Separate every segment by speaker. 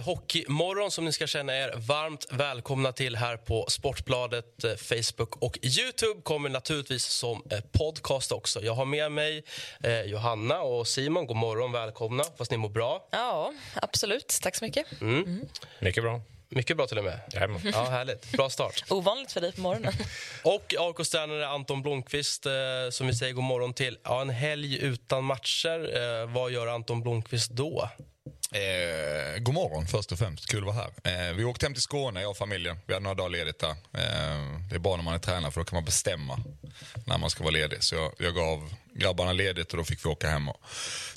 Speaker 1: Hockeymorgon som ni ska känna er varmt välkomna till här på Sportbladet, eh, Facebook och Youtube. Kommer naturligtvis som eh, podcast också. Jag har med mig eh, Johanna och Simon. God morgon, välkomna. Hoppas ni mår bra.
Speaker 2: Ja, absolut. Tack så mycket.
Speaker 3: Mycket bra.
Speaker 1: Mycket bra till och med.
Speaker 3: Jajamän.
Speaker 1: Ja, härligt. Bra start.
Speaker 2: Ovanligt för dig på morgonen.
Speaker 1: Och AIKs tränare Anton Blomqvist eh, som vi säger god morgon till. Ja, en helg utan matcher. Eh, vad gör Anton Blomqvist då?
Speaker 4: Eh, god morgon först och främst, kul att vara här. Eh, vi åkte hem till Skåne, jag och familjen. Vi hade några dagar ledigt där. Eh, det är bra när man är tränare för då kan man bestämma när man ska vara ledig. Så jag, jag gav grabbarna ledigt och då fick vi åka hem och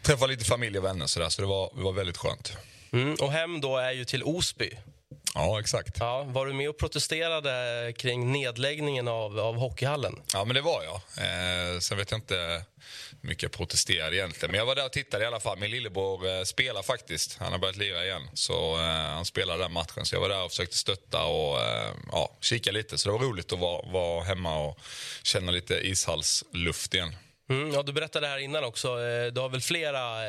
Speaker 4: träffa lite familj och vänner så, där, så det, var, det var väldigt skönt.
Speaker 1: Mm, och hem då är ju till Osby.
Speaker 4: Ja, exakt.
Speaker 1: Ja, var du med och protesterade kring nedläggningen av, av hockeyhallen?
Speaker 4: Ja, men det var jag. Eh, sen vet jag inte hur mycket jag protesterade egentligen. Men jag var där och tittade i alla fall. Min lillebror eh, spelar faktiskt. Han har börjat lira igen. Så eh, han spelade den matchen. Så jag var där och försökte stötta och eh, ja, kika lite. Så det var roligt att vara, vara hemma och känna lite ishallsluft igen.
Speaker 1: Mm, ja, du berättade här innan också. Eh, du har väl flera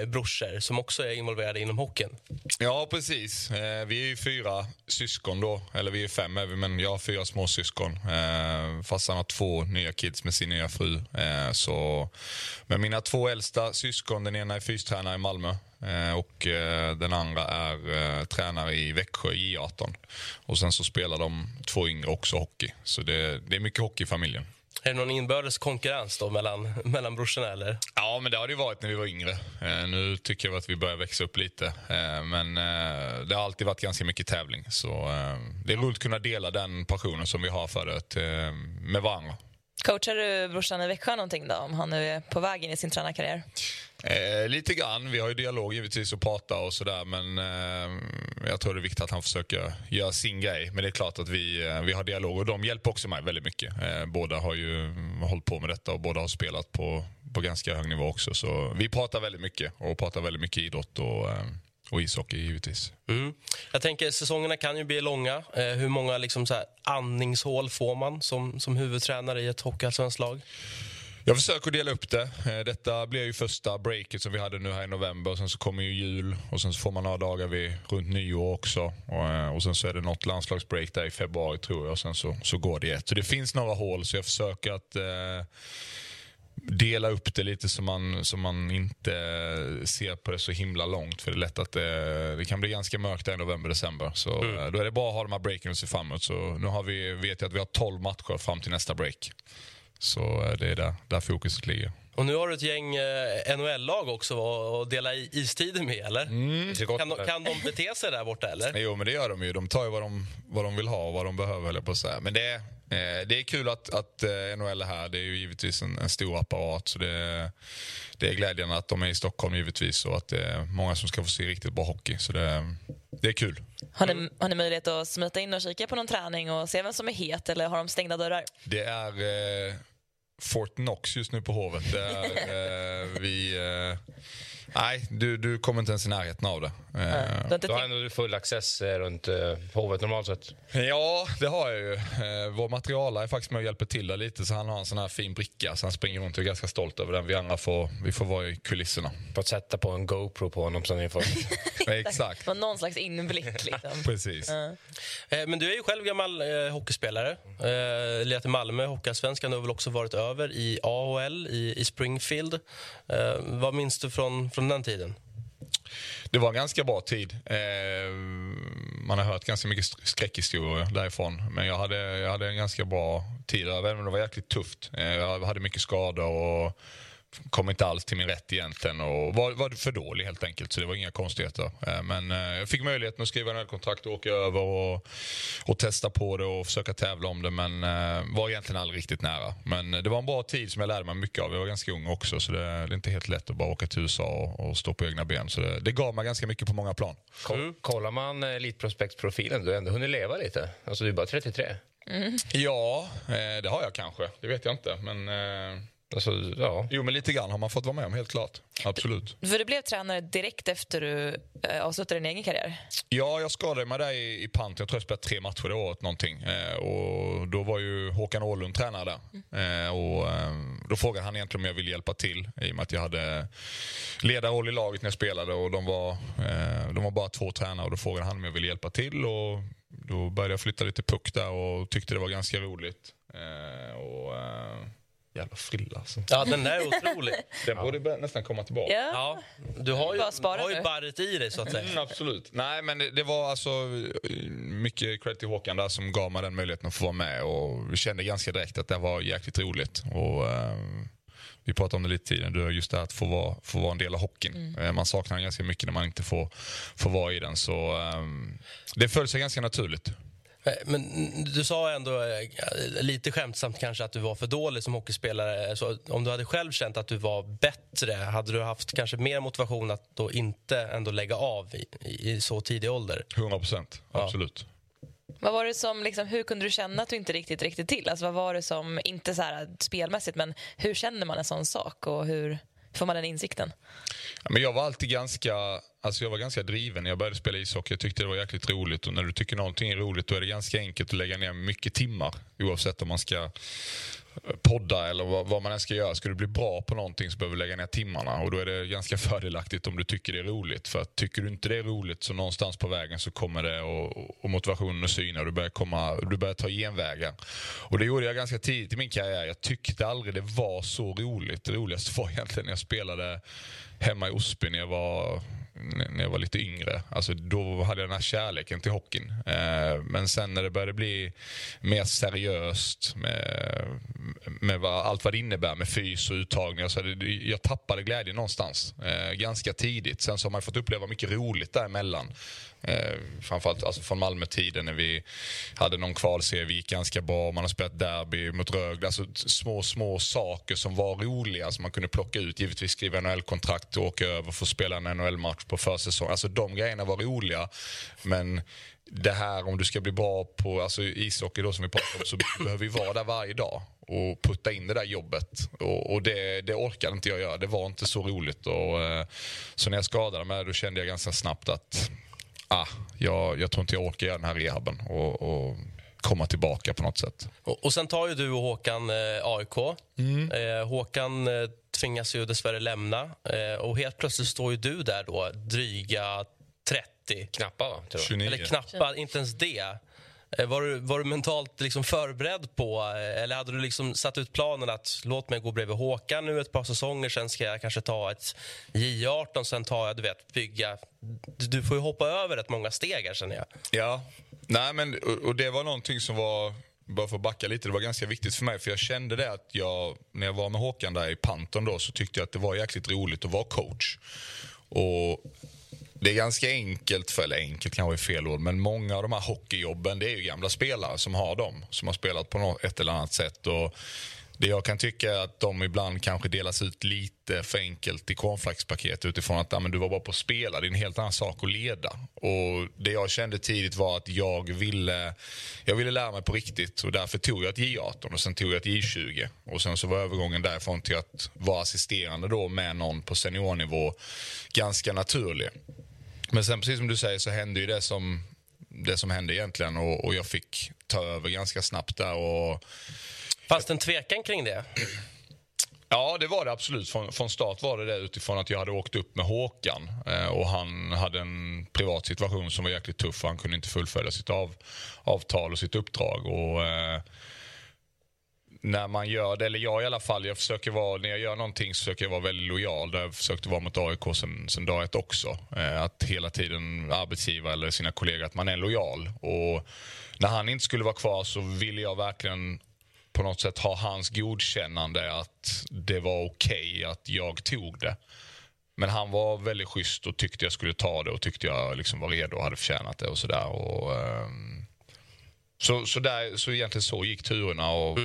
Speaker 1: eh, brorsor som också är involverade inom hockeyn?
Speaker 4: Ja, precis. Eh, vi är ju fyra syskon då. Eller vi är fem är vi, men jag har fyra småsyskon. Eh, farsan har två nya kids med sin nya fru. Eh, så, men mina två äldsta syskon, den ena är fystränare i Malmö. Eh, och eh, den andra är eh, tränare i Växjö, J18. Och sen så spelar de två yngre också hockey. Så det, det är mycket hockey i familjen.
Speaker 1: Är det någon inbördes konkurrens då mellan, mellan brorsorna? Eller?
Speaker 4: Ja, men det har det varit när vi var yngre. Eh, nu tycker jag att vi börjar växa upp lite. Eh, men eh, det har alltid varit ganska mycket tävling. Så eh, det är roligt att kunna dela den passionen som vi har för det eh, med varandra.
Speaker 2: Coachar du brorsan i Växjö någonting då, om han nu är på väg in i sin tränarkarriär?
Speaker 4: Eh, lite grann. Vi har ju dialog givetvis och pratar och sådär. Men eh, jag tror det är viktigt att han försöker göra sin grej. Men det är klart att vi, eh, vi har dialog och de hjälper också mig väldigt mycket. Eh, båda har ju hållit på med detta och båda har spelat på, på ganska hög nivå också. Så vi pratar väldigt mycket och pratar väldigt mycket idrott och, eh, och ishockey givetvis.
Speaker 1: Mm. Jag tänker säsongerna kan ju bli långa. Eh, hur många liksom, så här, andningshål får man som, som huvudtränare i ett hockeyallsvenskt lag?
Speaker 4: Jag försöker dela upp det. Eh, Detta blir ju första breaket som vi hade nu här i november. Sen så kommer ju jul och sen så får man några dagar vid, runt nyår också. Och, eh, och sen så är det något landslagsbreak där i februari tror jag. Och sen så, så går det ett. Så det finns några hål så jag försöker att eh, dela upp det lite så man, så man inte ser på det så himla långt. För det är lätt att det, det kan bli ganska mörkt i november, december. Så eh, då är det bra att ha de här breaken och se fram emot. Så nu har vi, vet jag att vi har 12 matcher fram till nästa break. Så eh, det är där, där fokuset ligger.
Speaker 1: Och nu har du ett gäng eh, NHL-lag också att att dela i- istider med, eller? Kan, de, kan de bete sig där borta, eller?
Speaker 4: Jo, men det gör de ju. De tar ju vad de, vad de vill ha och vad de behöver, jag på att säga. Men det det är kul att, att eh, NHL är här. Det är ju givetvis en, en stor apparat. Så det, det är glädjande att de är i Stockholm givetvis och att det är många som ska få se riktigt bra hockey. Så det, det är kul.
Speaker 2: Har ni, har ni möjlighet att smita in och kika på någon träning och se vem som är het eller har de stängda dörrar?
Speaker 4: Det är eh, Fort Knox just nu på Hovet. Det är, eh, vi, eh, nej, du, du kommer inte ens i närheten av det. Eh,
Speaker 2: Du har inte
Speaker 3: Du har ändå full access eh, runt eh, hovet normalt sett.
Speaker 4: Ja, det har jag ju. Eh, vår materialare är faktiskt med och hjälper till där lite. Så han har en sån här fin bricka. Så han springer runt och är ganska stolt över den. Vi andra får, vi får vara i kulisserna.
Speaker 3: För att sätta på en GoPro på honom så ni får...
Speaker 4: Exakt.
Speaker 2: Det var någon slags inblick. Liksom.
Speaker 4: Precis.
Speaker 1: Eh, Men du är ju själv gammal eh, hockeyspelare. Eh, lirat i Malmö, Hockeyallsvenskan. Du har väl också varit över i AHL i, i Springfield. Eh, vad minns du från, från den tiden?
Speaker 4: Det var en ganska bra tid. Eh, man har hört ganska mycket skräckhistorier därifrån. Men jag hade, jag hade en ganska bra tid. Även om det var jäkligt tufft. Eh, jag hade mycket skador och kom inte alls till min rätt egentligen. Och var, var för dålig helt enkelt. Så det var inga konstigheter. Eh, men eh, jag fick möjligheten att skriva en kontrakt och åka över och, och testa på det och försöka tävla om det. Men eh, var egentligen aldrig riktigt nära. Men det var en bra tid som jag lärde mig mycket av. Jag var ganska ung också. Så det, det är inte helt lätt att bara åka till USA och, och stå på egna ben. Så det, det gav mig ganska mycket på många plan.
Speaker 3: Ko- Kollar man Elitprospektprofilen, du har ändå hunnit leva lite. Alltså du är bara 33.
Speaker 4: Ja, eh, det har jag kanske. Det vet jag inte. Men eh,
Speaker 3: Alltså, ja.
Speaker 4: Jo, men lite grann har man fått vara med om, helt klart. Absolut.
Speaker 2: För du blev tränare direkt efter du eh, avslutade din egen karriär.
Speaker 4: Ja, jag skadade mig där i, i pant. Jag tror jag spelade tre matcher det året någonting. Eh, och då var ju Håkan Åhlund tränare där. Eh, och, eh, då frågade han egentligen om jag ville hjälpa till i och med att jag hade ledarroll i laget när jag spelade och de var, eh, de var bara två tränare och då frågade han om jag ville hjälpa till och då började jag flytta lite puck där och tyckte det var ganska roligt. Eh, och, eh, jävla frilla alltså.
Speaker 1: Ja, den är otrolig.
Speaker 4: Den borde börja nästan komma tillbaka.
Speaker 2: Ja.
Speaker 1: Ja, du har ju, har ju barret i dig, så att säga.
Speaker 4: Mm, absolut. Nej, men det, det var alltså eh, mycket credit till Håkan där som gav mig den möjligheten att få vara med. Och vi kände ganska direkt att det var jäkligt roligt. Och, eh, vi pratade om det lite tidigare, just det här att få vara, få vara en del av hockeyn. Eh, man saknar den ganska mycket när man inte får, får vara i den. Så eh, det föll sig ganska naturligt.
Speaker 1: Eh, Men du sa ändå eh, lite skämtsamt kanske att du var för dålig som hockeyspelare. Så om du hade själv känt att du var bättre, hade du haft kanske mer motivation att då inte ändå lägga av i, i så tidig ålder?
Speaker 4: 100 procent,
Speaker 1: Ja.
Speaker 4: absolut.
Speaker 2: Vad var det som, liksom, hur kunde du känna att du inte riktigt räckte till? Alltså, vad var det som, inte så här spelmässigt, men hur känner man en sån sak och hur får man den insikten?
Speaker 4: Ja, men jag var alltid ganska, alltså jag var ganska driven när jag började spela ishockey. Jag tyckte det var jäkligt roligt. Och när du tycker någonting är roligt då är det ganska enkelt att lägga ner mycket timmar. Oavsett om man ska eh, podda eller vad, vad man än ska göra. Ska du bli bra på någonting så behöver du lägga ner timmarna. Och då är det ganska fördelaktigt om du tycker det är roligt. För tycker du inte det är roligt så någonstans på vägen så kommer det och, och motivationen att syna och du börjar, komma, du börjar ta genvägar. Och det gjorde jag ganska tidigt i min karriär. Jag tyckte aldrig det var så roligt. Det roligaste var egentligen när jag spelade hemma i Osby när jag var när jag var lite yngre. Alltså, då hade jag den här kärleken till hockeyn. Eh, men sen när det började bli mer seriöst med, med vad, allt vad det innebär med fys och uttagningar. Så det, jag tappade glädjen någonstans eh, ganska tidigt. Sen så har man fått uppleva mycket roligt däremellan. Eh, framförallt alltså från Malmö-tiden när vi hade någon kvalserie, vi gick ganska bra. Man har spelat derby mot Rögle. Alltså små, små saker som var roliga som man kunde plocka ut. Givetvis skriva NHL-kontrakt och åka över för att spela en NHL-match på försäsong. Alltså de grejerna var roliga. Men det här om du ska bli bra på alltså ishockey då som vi pratar om så behöver vi vara där varje dag och putta in det där jobbet. Och, och det, det orkade inte jag göra. Det var inte så roligt. Och, eh, så när jag skadade mig då kände jag ganska snabbt att ah, jag, jag tror inte jag orkar göra den här rehaben och, och komma tillbaka på något sätt.
Speaker 1: Och, och sen tar ju du och Håkan eh, AIK. Eh, Håkan eh, tvingas ju dessvärre lämna eh, och helt plötsligt står ju du där då, dryga 30.
Speaker 3: Knappa, va? Tror jag.
Speaker 4: 29.
Speaker 1: Eller knappt, inte ens det. Eh, var du, var du mentalt liksom förberedd på, eh, eller hade du liksom satt ut planen att låt mig gå bredvid Håkan nu ett par säsonger, sen ska jag kanske ta ett J18, sen tar jag, du vet, bygga... Du, du får ju hoppa över rätt många steg här känner jag.
Speaker 4: Ja, nej men och, och det var någonting som var, bara för att backa lite, det var ganska viktigt för mig för jag kände det att jag, när jag var med Håkan där i Panton då så tyckte jag att det var jäkligt roligt att vara coach. Och det är ganska enkelt, för, eller enkelt kanske är fel ord, men många av de här hockeyjobben det är ju gamla spelare som har dem. Som har spelat på något, ett eller annat sätt. Och det jag kan tycka är att de ibland kanske delas ut lite för enkelt i cornflakespaket utifrån att ja, men du var bara på att spela, det är en helt annan sak att leda. Och Det jag kände tidigt var att jag ville, jag ville lära mig på riktigt och därför tog jag ett J18 och sen tog jag ett J20. Och sen så var övergången därifrån till att vara assisterande då med någon på seniornivå ganska naturlig. Men sen precis som du säger så hände ju det som, det som hände egentligen och, och jag fick ta över ganska snabbt där. Och,
Speaker 1: Fast en tvekan kring det.
Speaker 4: Ja, det var det absolut. Från, från start var det det utifrån att jag hade åkt upp med Håkan. Eh, och han hade en privat situation som var jäkligt tuff. Han kunde inte fullfölja sitt av, avtal och sitt uppdrag. Och, eh, när man gör det, eller jag i alla fall, jag försöker vara, när jag gör någonting så försöker jag vara väldigt lojal. Det har jag försökt vara mot AIK sen, sen dag ett också. Eh, att hela tiden arbetsgivare eller sina kollegor, att man är lojal. Och när han inte skulle vara kvar så ville jag verkligen på något sätt ha hans godkännande att det var okej att jag tog det. Men han var väldigt schysst och tyckte jag skulle ta det och tyckte jag liksom var redo och hade förtjänat det och sådär. Och, eh, så, så, där, så egentligen så gick turerna och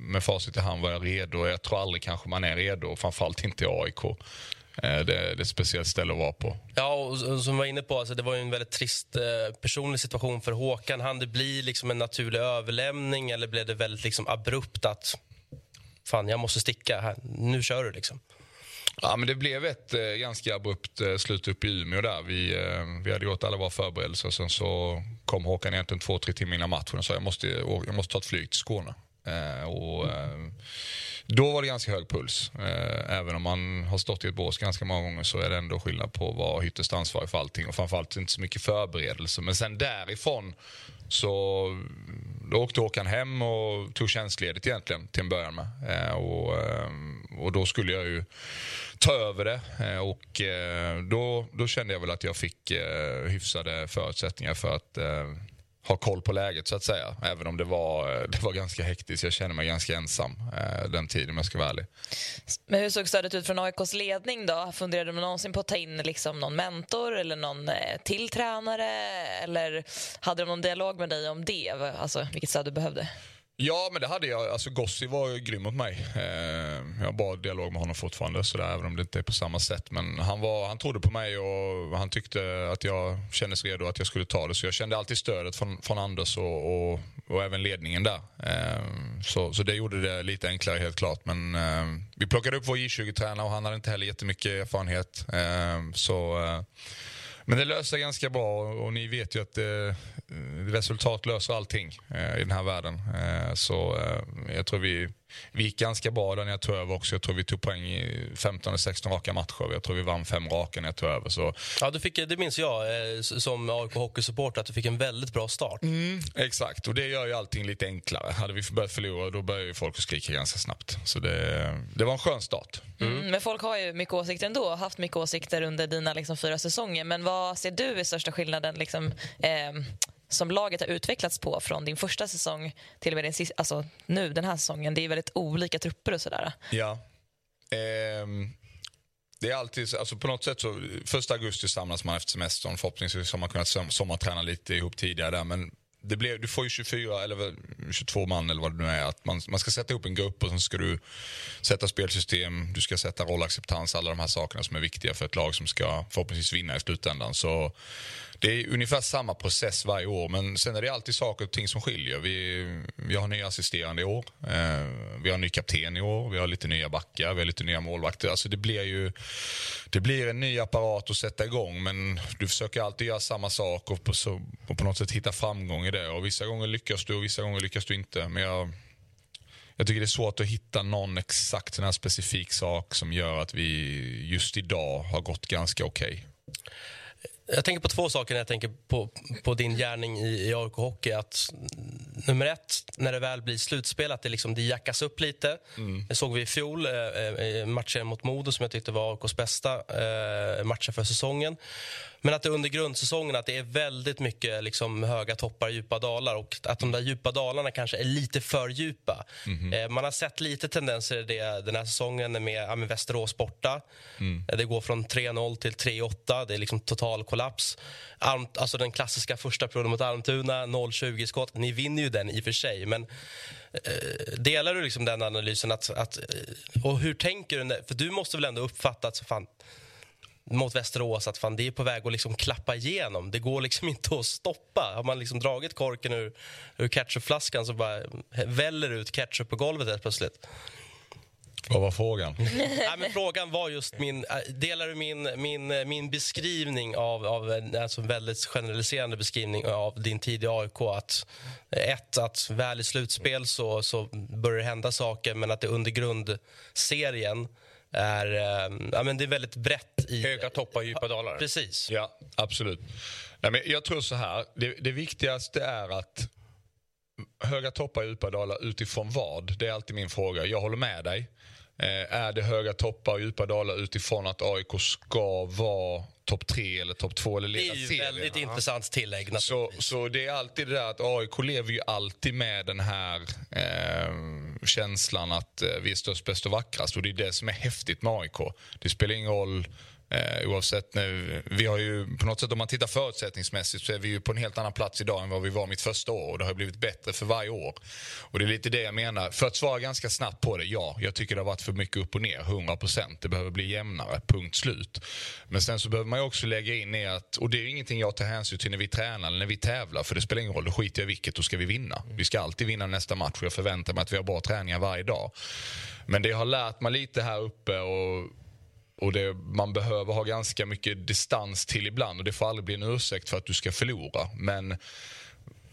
Speaker 4: med facit i hand var jag redo. Jag tror aldrig kanske man är redo, framförallt inte i AIK. Eh, Det, det är ett speciellt ställe att vara på.
Speaker 1: Ja, och som vi var inne på, alltså, det var ju en väldigt trist eh, personlig situation för Håkan. Han det bli liksom en naturlig överlämning eller blev det väldigt liksom abrupt att fan jag måste sticka, här, nu kör du liksom?
Speaker 4: Ja, men det blev ett eh, ganska abrupt eh, slut upp i Umeå där. Vi, eh, vi hade gjort alla våra förberedelser. Sen så kom Håkan egentligen två, tre timmar innan matchen och sa jag måste, jag måste ta ett flyg till Skåne. Eh, och, eh, då var det ganska hög puls. Eh, även om man har stått i ett bås ganska många gånger så är det ändå skillnad på att vara ytterst ansvarig för allting och framförallt inte så mycket förberedelse. Men sen därifrån så då åkte Håkan hem och tog tjänstledigt egentligen till en början med. Eh, och, eh, och då skulle jag ju ta över det och då, då kände jag väl att jag fick hyfsade förutsättningar för att ha koll på läget så att säga. Även om det var, eh, det var ganska hektiskt. Jag kände mig ganska ensam eh, den tiden om jag ska vara ärlig.
Speaker 2: Men hur såg stödet ut från AIKs ledning då? Funderade man någonsin på att ta in liksom någon mentor eller någon eh, till tränare? Eller hade de någon dialog med dig om det? Alltså vilket stöd du behövde?
Speaker 4: Ja, men det hade jag. Alltså, Gossi var grym mot mig. Eh, jag har bra dialog med honom fortfarande, så där, även om det inte är på samma sätt. Men han, var, han trodde på mig och han tyckte att jag kändes redo att jag skulle ta det. Så jag kände alltid stödet från, från Anders och, och, och även ledningen där. Eh, så, så det gjorde det lite enklare helt klart. Men eh, vi plockade upp vår J20-tränare och han hade inte heller jättemycket erfarenhet. Eh, så... Eh, men det löste ganska bra och ni vet ju att eh, resultat löser allting eh, i den här världen. Eh, så eh, jag tror vi, vi gick ganska bra när jag tog över också. Jag tror vi tog poäng i 15 eller 16 raka matcher. Jag tror vi vann fem raka när jag tog över. Så.
Speaker 1: Ja, du fick, det minns jag eh, som AIK hockeysupporter att du fick en väldigt bra start.
Speaker 4: Mm, exakt, och det gör ju allting lite enklare. Hade vi börjat förlora då börjar ju folk skrika ganska snabbt. Så det, det var en skön start.
Speaker 2: Mm. Men folk har ju mycket åsikter ändå, haft mycket åsikter under dina liksom, fyra säsonger. Men vad ser du är största skillnaden liksom, eh, som laget har utvecklats på från din första säsong till och med din sista, alltså, nu den här säsongen? Det är väldigt olika trupper och sådär.
Speaker 4: Ja. Ehm, det är alltid, alltså på något sätt så, första augusti samlas man efter semestern. Förhoppningsvis har man kunnat som, sommarträna lite ihop tidigare där. Men det blev, du får ju 24 eller 22 man eller vad det nu är. Att man, man ska sätta ihop en grupp och sen ska du sätta spelsystem, du ska sätta rollacceptans, alla de här sakerna som är viktiga för ett lag som ska förhoppningsvis vinna i slutändan. Så det är ungefär samma process varje år, men sen är det alltid saker och ting som skiljer. Vi, vi har nya assisterande i år, eh, vi har ny kapten i år, vi har lite nya backar, vi har lite nya målvakter. Alltså det blir ju det blir en ny apparat att sätta igång, men du försöker alltid göra samma sak och på, så, och på något sätt hitta framgång i det. Och vissa gånger lyckas du och vissa gånger lyckas du inte. Men jag, jag tycker det är svårt att hitta någon exakt sån här specifik sak som gör att vi just idag har gått ganska okej. Okay.
Speaker 1: Jag tänker på två saker när jag tänker på, på din gärning i, i AIK Hockey. Att, nummer ett, när det väl blir slutspel, att det, liksom, det jackas upp lite. Mm. Det såg vi i fjol, eh, matchen mot Modo som jag tyckte var AIKs bästa eh, matcher för säsongen. Men att det under grundsäsongen att det är väldigt mycket liksom, höga toppar och djupa dalar och att de där djupa dalarna kanske är lite för djupa. Mm. Eh, man har sett lite tendenser i det den här säsongen med, ja, med Västerås borta. Mm. Eh, det går från 3-0 till 3-8. Det är liksom total kollaps. Arm, alltså den klassiska första perioden mot Almtuna, 0-20 skott. Ni vinner ju den i och för sig, men eh, delar du liksom den analysen? Att, att, eh, och hur tänker du? För du måste väl ändå uppfatta att fan, mot Västerås att fan, det är på väg att liksom klappa igenom. Det går liksom inte att stoppa. Har man liksom dragit korken ur, ur ketchupflaskan så bara väller ut ketchup på golvet helt plötsligt.
Speaker 4: Vad var frågan?
Speaker 1: Nej, men frågan var just min... Äh, delar du min, min, min beskrivning av, av alltså väldigt generaliserande beskrivning av din tid i AIK? Att, ett, att väl i slutspel så, så börjar det hända saker men att det under grundserien är, eh, ja, men det är väldigt brett. i
Speaker 3: Höga toppar och djupa dalar.
Speaker 1: Precis.
Speaker 4: Ja, absolut. Nej, men jag tror så här, det, det viktigaste är att höga toppar och djupa dalar utifrån vad? Det är alltid min fråga. Jag håller med dig. Eh, är det höga toppar och djupa dalar utifrån att AIK ska vara topp tre eller topp två eller leda
Speaker 1: serien? Det är ju serien. väldigt ja. intressant tillägg.
Speaker 4: Så, så det är alltid det där att AIK lever ju alltid med den här eh, känslan att eh, vi är störst, bäst och vackrast. Och det är det som är häftigt med AIK. Det spelar ingen roll Eh, oavsett nu, vi har ju på något sätt om man tittar förutsättningsmässigt så är vi ju på en helt annan plats idag än vad vi var mitt första år och det har blivit bättre för varje år. Och det är lite det jag menar. För att svara ganska snabbt på det, ja, jag tycker det har varit för mycket upp och ner, 100%. Det behöver bli jämnare, punkt slut. Men sen så behöver man ju också lägga in i att, och det är ju ingenting jag tar hänsyn till när vi tränar eller när vi tävlar, för det spelar ingen roll, då skiter jag i vilket, då ska vi vinna. Vi ska alltid vinna nästa match och jag förväntar mig att vi har bra träningar varje dag. Men det jag har lärt mig lite här uppe och och det, man behöver ha ganska mycket distans till ibland och det får aldrig bli en ursäkt för att du ska förlora. Men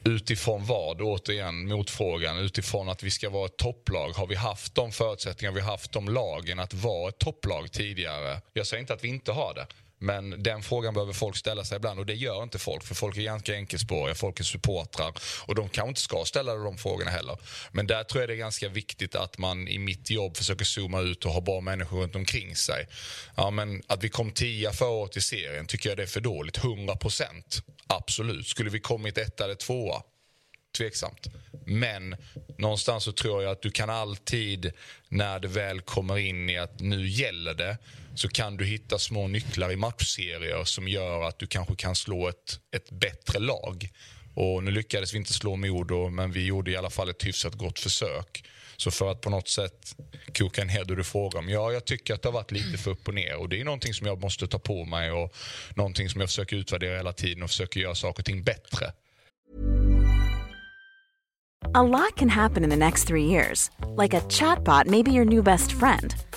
Speaker 4: utifrån vad? Återigen motfrågan. Utifrån att vi ska vara ett topplag. Har vi haft de förutsättningar, vi har haft de lagen att vara ett topplag tidigare? Jag säger inte att vi inte har det. Men den frågan behöver folk ställa sig ibland och det gör inte folk för folk är ganska enkelspåriga, folk är supportrar och de kanske inte ska ställa de frågorna heller. Men där tror jag det är ganska viktigt att man i mitt jobb försöker zooma ut och ha bra människor runt omkring sig. Ja, men att vi kom tia förra året i serien tycker jag det är för dåligt. 100 procent. Absolut. Skulle vi kommit ett eller tvåa? Tveksamt. Men någonstans så tror jag att du kan alltid, när det väl kommer in i att nu gäller det, så kan du hitta små nycklar i matchserier som gör att du kanske kan slå ett, ett bättre lag. Och Nu lyckades vi inte slå Modo, men vi gjorde i alla fall ett hyfsat gott försök. Så för att på något sätt koka ner det du frågar om. Ja, jag tycker att det har varit lite för upp och ner. Och Det är någonting som jag måste ta på mig och någonting som jag försöker utvärdera hela tiden och försöker göra saker och ting bättre.
Speaker 5: A lot can happen in the next three years. Like a chatbot maybe your new best friend.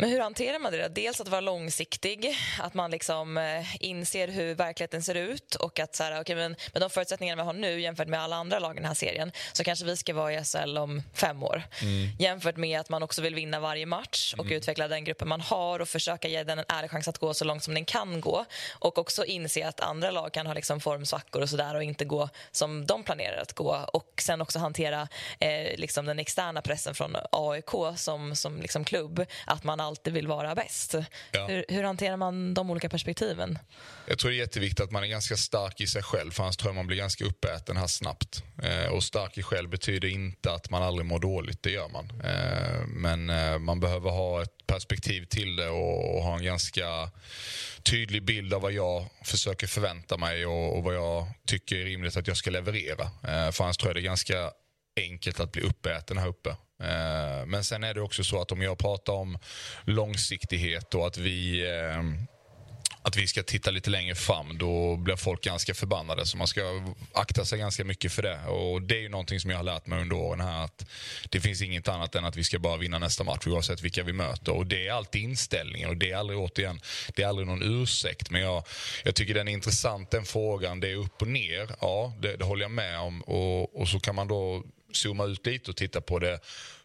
Speaker 2: Men hur hanterar man det? Dels att vara långsiktig, att man liksom eh, inser hur verkligheten ser ut och att så här, okay, men med de förutsättningarna vi har nu jämfört med alla andra lag i den här serien så kanske vi ska vara i SHL om fem år. Mm. Jämfört med att man också vill vinna varje match och mm. utveckla den gruppen man har och försöka ge den en ärlig chans att gå så långt som den kan gå och också inse att andra lag kan ha liksom formsvackor och sådär och inte gå som de planerar att gå och sen också hantera eh, liksom den externa pressen från AIK som, som liksom klubb, att man alltid vill vara bäst. Ja. Hur, hur, hanterar man de olika perspektiven?
Speaker 4: Jag tror det är jätteviktigt att man är ganska stark i sig själv för annars tror jag man blir ganska uppäten här snabbt. Eh, och stark i själv betyder inte att man aldrig mår dåligt, det gör man. Eh, men eh, man behöver ha ett perspektiv till det och, och, ha en ganska tydlig bild av vad jag försöker förvänta mig och, och vad jag tycker är rimligt att jag ska leverera. Eh, för annars tror jag det är ganska enkelt att bli uppäten här uppe. Eh, men sen är det också så att om jag pratar om långsiktighet och att vi eh, att vi ska titta lite längre fram, då blir folk ganska förbannade. Så man ska akta sig ganska mycket för det. Och Det är ju någonting som jag har lärt mig under åren här. att Det finns inget annat än att vi ska bara vinna nästa match oavsett vilka vi möter. Och Det är alltid inställningen och det är aldrig, återigen, det är aldrig någon ursäkt. Men jag, jag tycker den är intressant den frågan. Det är upp och ner, ja det, det håller jag med om. Och, och så kan man då zooma ut lite och titta på det.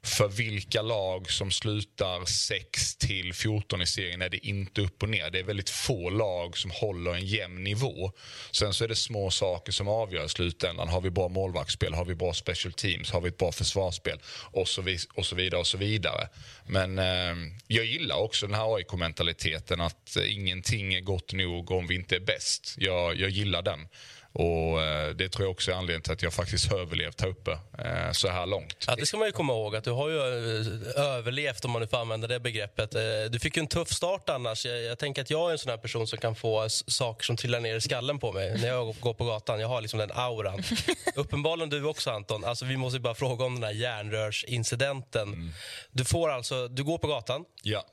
Speaker 4: För vilka lag som slutar 6 till 14 i serien är det inte upp och ner. Det är väldigt få lag som håller en jämn nivå. Sen så är det små saker som avgör i slutändan. Har vi bra målvaktsspel? Har vi bra special teams? Har vi ett bra försvarsspel? Och så, och så vidare och så vidare. Men eh, jag gillar också den här AIK-mentaliteten att eh, ingenting är gott nog om vi inte är bäst. Jag, jag gillar den. Och eh, Det tror jag också är anledningen till att jag faktiskt har överlevt här uppe eh, så här långt.
Speaker 1: Ja, det ska man ju komma ihåg, att du har ju eh, överlevt om man nu får använda det begreppet. Du fick ju en tuff start annars. Jag, jag tänker att jag är en sån här person som kan få saker som trillar ner i skallen på mig när jag går på gatan. Jag har liksom den auran. Uppenbarligen du också Anton. Alltså, vi måste bara fråga om den här järnrörsincidenten. Mm. Du, får alltså, du går på gatan.
Speaker 4: Ja.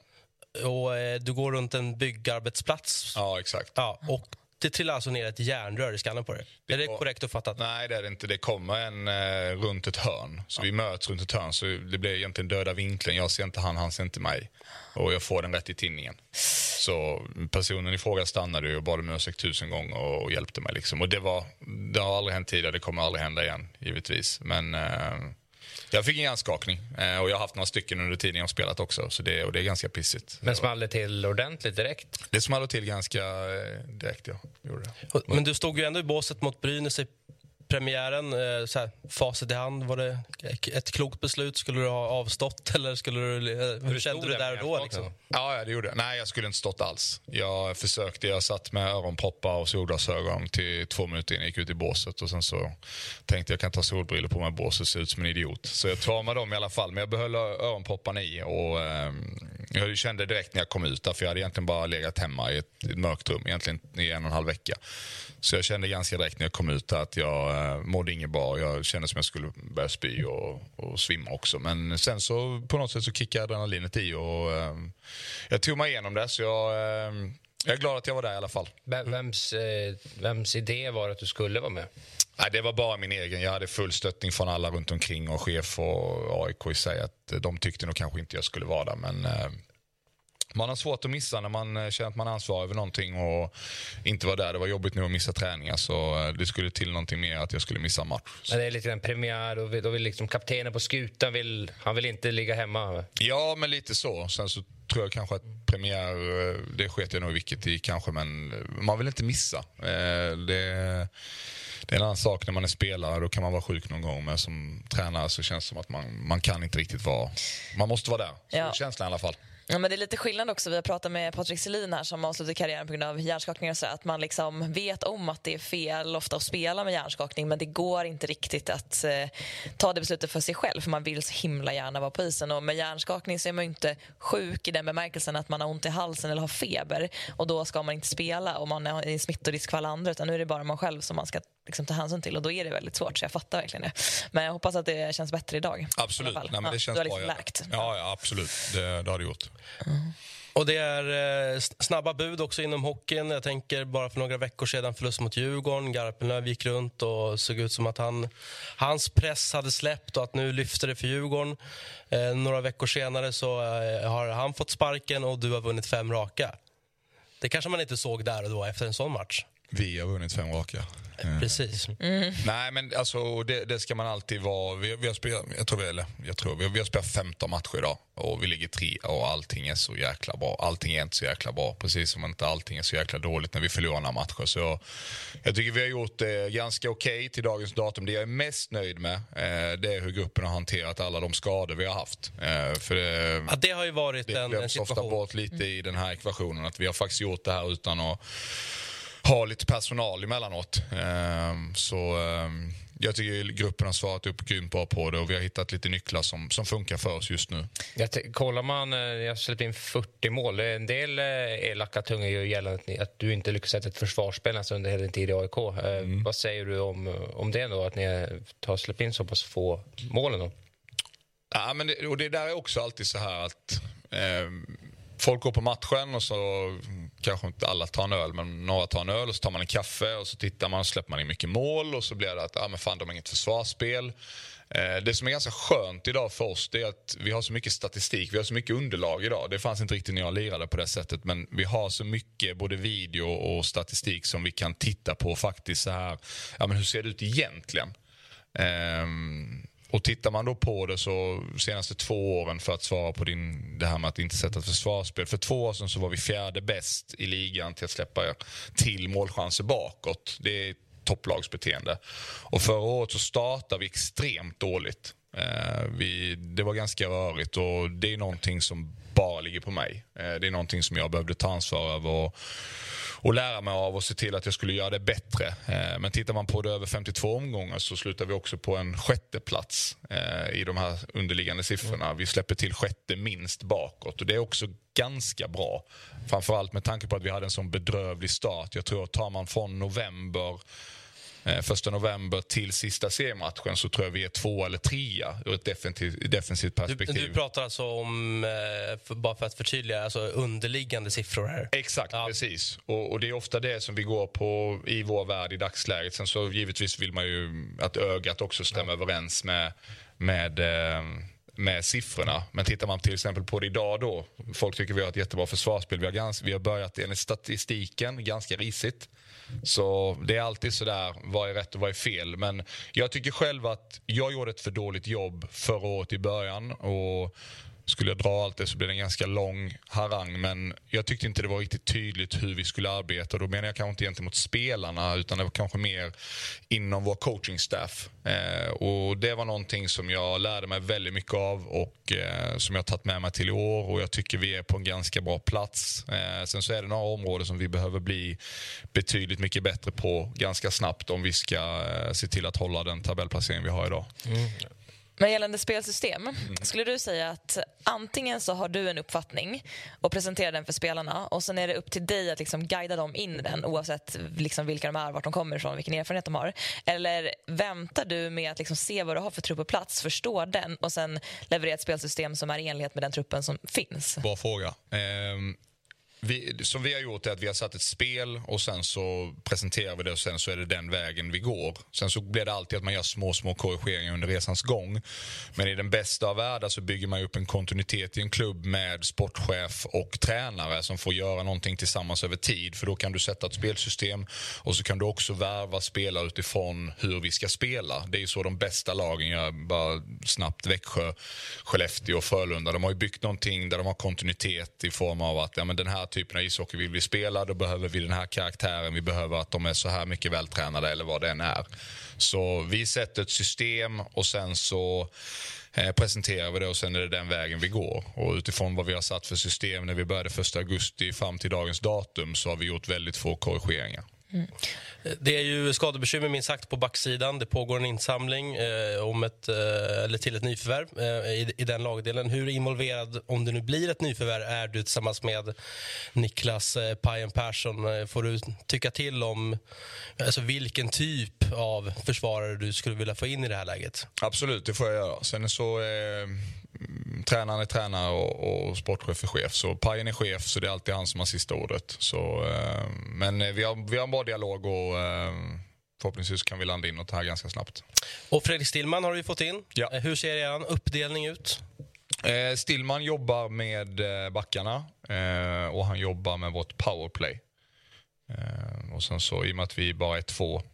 Speaker 1: Och eh, Du går runt en byggarbetsplats.
Speaker 4: Ja, exakt.
Speaker 1: Ja, och det trillar alltså ner ett järnrör i skallen på dig? Det är det korrekt uppfattat?
Speaker 4: Nej, det är det inte. Det kommer en eh, runt ett hörn. Så ja. vi möts runt ett hörn. Så det blir egentligen döda vinkeln. Jag ser inte han, han ser inte mig. Och jag får den rätt i tinningen. Så personen i fråga stannade och bad om ursäkt tusen gånger och, och hjälpte mig. Liksom. Och det, var, det har aldrig hänt tidigare. Det kommer aldrig hända igen, givetvis. Men... Eh, Jag fick en hjärnskakning eh, och jag har haft några stycken under tiden jag har spelat också. Så det, och det är ganska pissigt.
Speaker 3: Men small det till ordentligt direkt?
Speaker 4: Det small till ganska eh, direkt, ja. Gjorde det.
Speaker 1: Men du stod ju ändå i båset mot Brynäs i premiären. eh, Så här, facit i hand, var det ett klokt beslut? Skulle du ha avstått eller skulle du, eh, hur kände du där och då? Liksom?
Speaker 4: Ja, det gjorde jag. Nej, jag skulle inte stått alls. Jag försökte. Jag satt med öronproppar och solglasögon till två minuter innan jag gick ut i båset. Och sen så tänkte jag kan ta solbrillor på mig i båset och se ut som en idiot. Så jag tar med dem i alla fall. Men jag behöll öronpropparna i. Och, eh, jag kände direkt när jag kom ut, där, för jag hade egentligen bara legat hemma i ett, ett mörkt rum egentligen i en och en halv vecka. Så jag kände ganska direkt när jag kom ut att jag eh, mådde inget bra. Jag kände som jag skulle börja spy och, och svimma också. Men sen så på något sätt så kickade adrenalinet i och eh, jag tog mig igenom det. Så jag, eh, jag är glad att jag var där i alla fall.
Speaker 3: Vem- Vems, eh, vems idé var det att du skulle vara med?
Speaker 4: Nej, det var bara min egen. Jag hade full stöttning från alla runt omkring och chef och AIK i sig. Att de tyckte nog kanske inte jag skulle vara där. Men eh, man har svårt att missa när man eh, känner att man är ansvarig över någonting och inte var där. Det var jobbigt nu att missa träningar så eh, det skulle till någonting mer att jag skulle missa match.
Speaker 3: Men det är lite en premiär och vi- då vill liksom kaptenen på skutan vill, han vill inte ligga hemma.
Speaker 4: Ja, men lite så. Sen så tror jag kanske att premiär, eh, det sket jag nog vilket i kanske, men man vill inte missa. Det, det är en annan sak när man är spelare, då kan man vara sjuk någon gång. Men som tränare så känns det som att man, man kan inte riktigt vara... Man måste vara där. Så
Speaker 2: Ja.
Speaker 4: känslan i alla fall.
Speaker 2: Ja, men det är lite skillnad också. Vi har pratat med Patrik Selin här som avslutade karriären på grund av hjärnskakning. Och så, att man liksom vet om att det är fel ofta att spela med hjärnskakning men det går inte riktigt att eh, ta det beslutet för sig själv för man vill så himla gärna vara på isen. Och med hjärnskakning så är man ju inte sjuk i den bemärkelsen att man har ont i halsen eller har feber och då ska man inte spela och man är i smittorisk för alla andra utan nu är det bara man själv som man ska liksom, ta hänsyn till och då är det väldigt svårt så jag fattar verkligen det. Men jag hoppas att det känns bättre idag.
Speaker 4: Absolut. Nej, men det
Speaker 2: Ja,
Speaker 4: känns
Speaker 2: du har liksom läkt.
Speaker 4: Ja, ja, absolut. Det, det har det gjort.
Speaker 1: Och det är eh, snabba bud också inom hockeyn. Jag tänker bara för några veckor sedan förlust mot Djurgården. Garpenlöv gick runt och såg ut som att han, hans press hade släppt och att nu lyfter det för Djurgården. Eh, några veckor senare så eh, har han fått sparken och du har vunnit fem raka. Det kanske man inte såg där och då efter en sån match.
Speaker 4: Vi har vunnit fem raka. Eh,
Speaker 1: Precis.
Speaker 4: Nej, men alltså, det, det ska man alltid vara. Vi, vi har spelat, jag tror, vi, eller, jag tror vi, vi har spelat 15 matcher idag och vi ligger tre och allting är så jäkla bra. Allting är inte så jäkla bra, precis som inte allting är så jäkla dåligt när vi förlorar några matcher. Så jag tycker vi har gjort det ganska okej till dagens datum. Det jag är mest nöjd med eh, det är hur gruppen har hanterat alla de skador vi har haft. Eh, för det,
Speaker 1: Ja, det har ju varit
Speaker 4: det
Speaker 1: en, en
Speaker 4: glöms ofta
Speaker 1: situation.
Speaker 4: bort lite i den här ekvationen. Att vi har faktiskt gjort det här utan att ha lite personal emellanåt. Ehm, så ehm, jag tycker gruppen har svarat upp grymt bra på det och vi har hittat lite nycklar som, som funkar för oss just nu.
Speaker 3: Jag kollar man, eh, jag släppt in 40 mål. Är En del eh, elaka tungor gör gällande att, du inte lyckas sätta ett försvarsspel ens under hela din tid i AIK. Eh, Vad säger du om, om det då, att ni har släppt in så pass få mål ändå?
Speaker 4: Ja, men det, och det där är också alltid så här att ehm, folk går på matchen och så kanske inte alla tar en öl, men några tar en öl och så tar man en kaffe och så tittar man och släpper man in mycket mål och så blir det att ah, men fan, de har inget försvarsspel. Eh, Det som är ganska skönt idag för oss det är att vi har så mycket statistik, vi har så mycket underlag idag. Det fanns inte riktigt när jag lirade på det sättet men vi har så mycket både video och statistik som vi kan titta på faktiskt så här, ja men hur ser det ut egentligen? Eh, och tittar man då på det så senaste två åren för att svara på din, det här med att inte sätta ett försvarsspel. För två år sedan så var vi fjärde bäst i ligan till att släppa till målchanser bakåt. Det är topplagsbeteende. Och förra året så startade vi extremt dåligt. Eh, vi, det var ganska rörigt och det är någonting som bara ligger på mig. Eh, det är någonting som jag behövde ta ansvar över. Och, och lära mig av och se till att jag skulle göra det bättre. Eh, Men tittar man på det över 52 omgångar så slutar vi också på en sjätte plats eh, i de här underliggande siffrorna. Vi släpper till sjätte minst bakåt och det är också ganska bra. Framförallt med tanke på att vi hade en sån bedrövlig start. Jag tror att tar man från november första november till sista seriematchen så tror jag vi är två eller trea ur ett defensivt, defensivt
Speaker 1: Du,
Speaker 4: perspektiv.
Speaker 1: du pratar alltså om, eh, bara för att förtydliga, alltså underliggande siffror här.
Speaker 4: Exakt,
Speaker 1: Ja.
Speaker 4: precis. Och, och det är ofta det som vi går på i vår värld i dagsläget. Sen så givetvis vill man ju att ögat också stämmer överens med, med, eh, med siffrorna. Men tittar man till exempel på det idag då. Folk tycker vi har ett jättebra försvarsspel. Vi har, gans, vi har börjat enligt statistiken ganska risigt. Så det är alltid sådär, vad är rätt och vad är fel? Men jag tycker själv att jag gjorde ett för dåligt jobb förra året i början. Och skulle jag dra allt det så blir det en ganska lång harang. Men jag tyckte inte det var riktigt tydligt hur vi skulle arbeta. Då menar jag kanske inte gentemot spelarna utan det var kanske mer inom vår coachingstaff. Eh, och det var någonting som jag lärde mig väldigt mycket av och eh, som jag tagit med mig till i år. Och jag tycker vi är på en ganska bra plats. Eh, sen så är det några områden som vi behöver bli betydligt mycket bättre på ganska snabbt om vi ska eh, se till att hålla den tabellplacering vi har idag.
Speaker 2: Mm. Men gällande spelsystem, mm. skulle du säga att antingen så har du en uppfattning och presenterar den för spelarna och sen är det upp till dig att liksom guida dem in i den oavsett liksom vilka de är, vart de kommer ifrån, vilken erfarenhet de har? Eller väntar du med att liksom se vad du har för trupp på plats, förstå den och sen leverera ett spelsystem som är i enlighet med den truppen som finns?
Speaker 4: Bra fråga. Um vi, som vi har gjort är att vi har satt ett spel och sen så presenterar vi det och sen så är det den vägen vi går. Sen så blir det alltid att man gör små, små korrigeringar under resans gång. Men i den bästa av världar så bygger man upp en kontinuitet i en klubb med sportchef och tränare som får göra någonting tillsammans över tid. För då kan du sätta ett spelsystem och så kan du också värva spelare utifrån hur vi ska spela. Det är ju så de bästa lagen gör. Bara snabbt Växjö, Skellefteå och Frölunda. De har ju byggt någonting där de har kontinuitet i form av att ja, men den här typen av ishockey vill vi spela, då behöver vi den här karaktären, vi behöver att de är så här mycket vältränade eller vad det än är. Så vi sätter ett system och sen så eh, presenterar vi det och sen är det den vägen vi går. Och utifrån vad vi har satt för system när vi började 1 augusti fram till dagens datum så har vi gjort väldigt få korrigeringar. Mm.
Speaker 1: Det är ju skadebekymmer minst sagt på backsidan. Det pågår en insamling eh, om ett, eh, eller till ett nyförvärv eh, i, i, den lagdelen. Hur involverad, om det nu blir ett nyförvärv, är du tillsammans med Niklas eh, Pajen Persson? Eh, får du tycka till om alltså, vilken typ av försvarare du skulle vilja få in i det här läget?
Speaker 4: Absolut, det får jag göra. Sen så eh, tränaren är tränare och, och sportchef är chef. Så Pajen är chef, så det är alltid han som har sista ordet. Så, eh, men vi har, vi har en bra dialog och eh, förhoppningsvis kan vi landa in något här ganska snabbt.
Speaker 1: Och Fredrik Stillman har vi fått in.
Speaker 4: Ja.
Speaker 1: Eh, hur ser er uppdelning ut?
Speaker 4: Eh, Stillman jobbar med eh, backarna eh, och han jobbar med vårt powerplay. Eh, och sen så, i och med att vi bara är två Eh,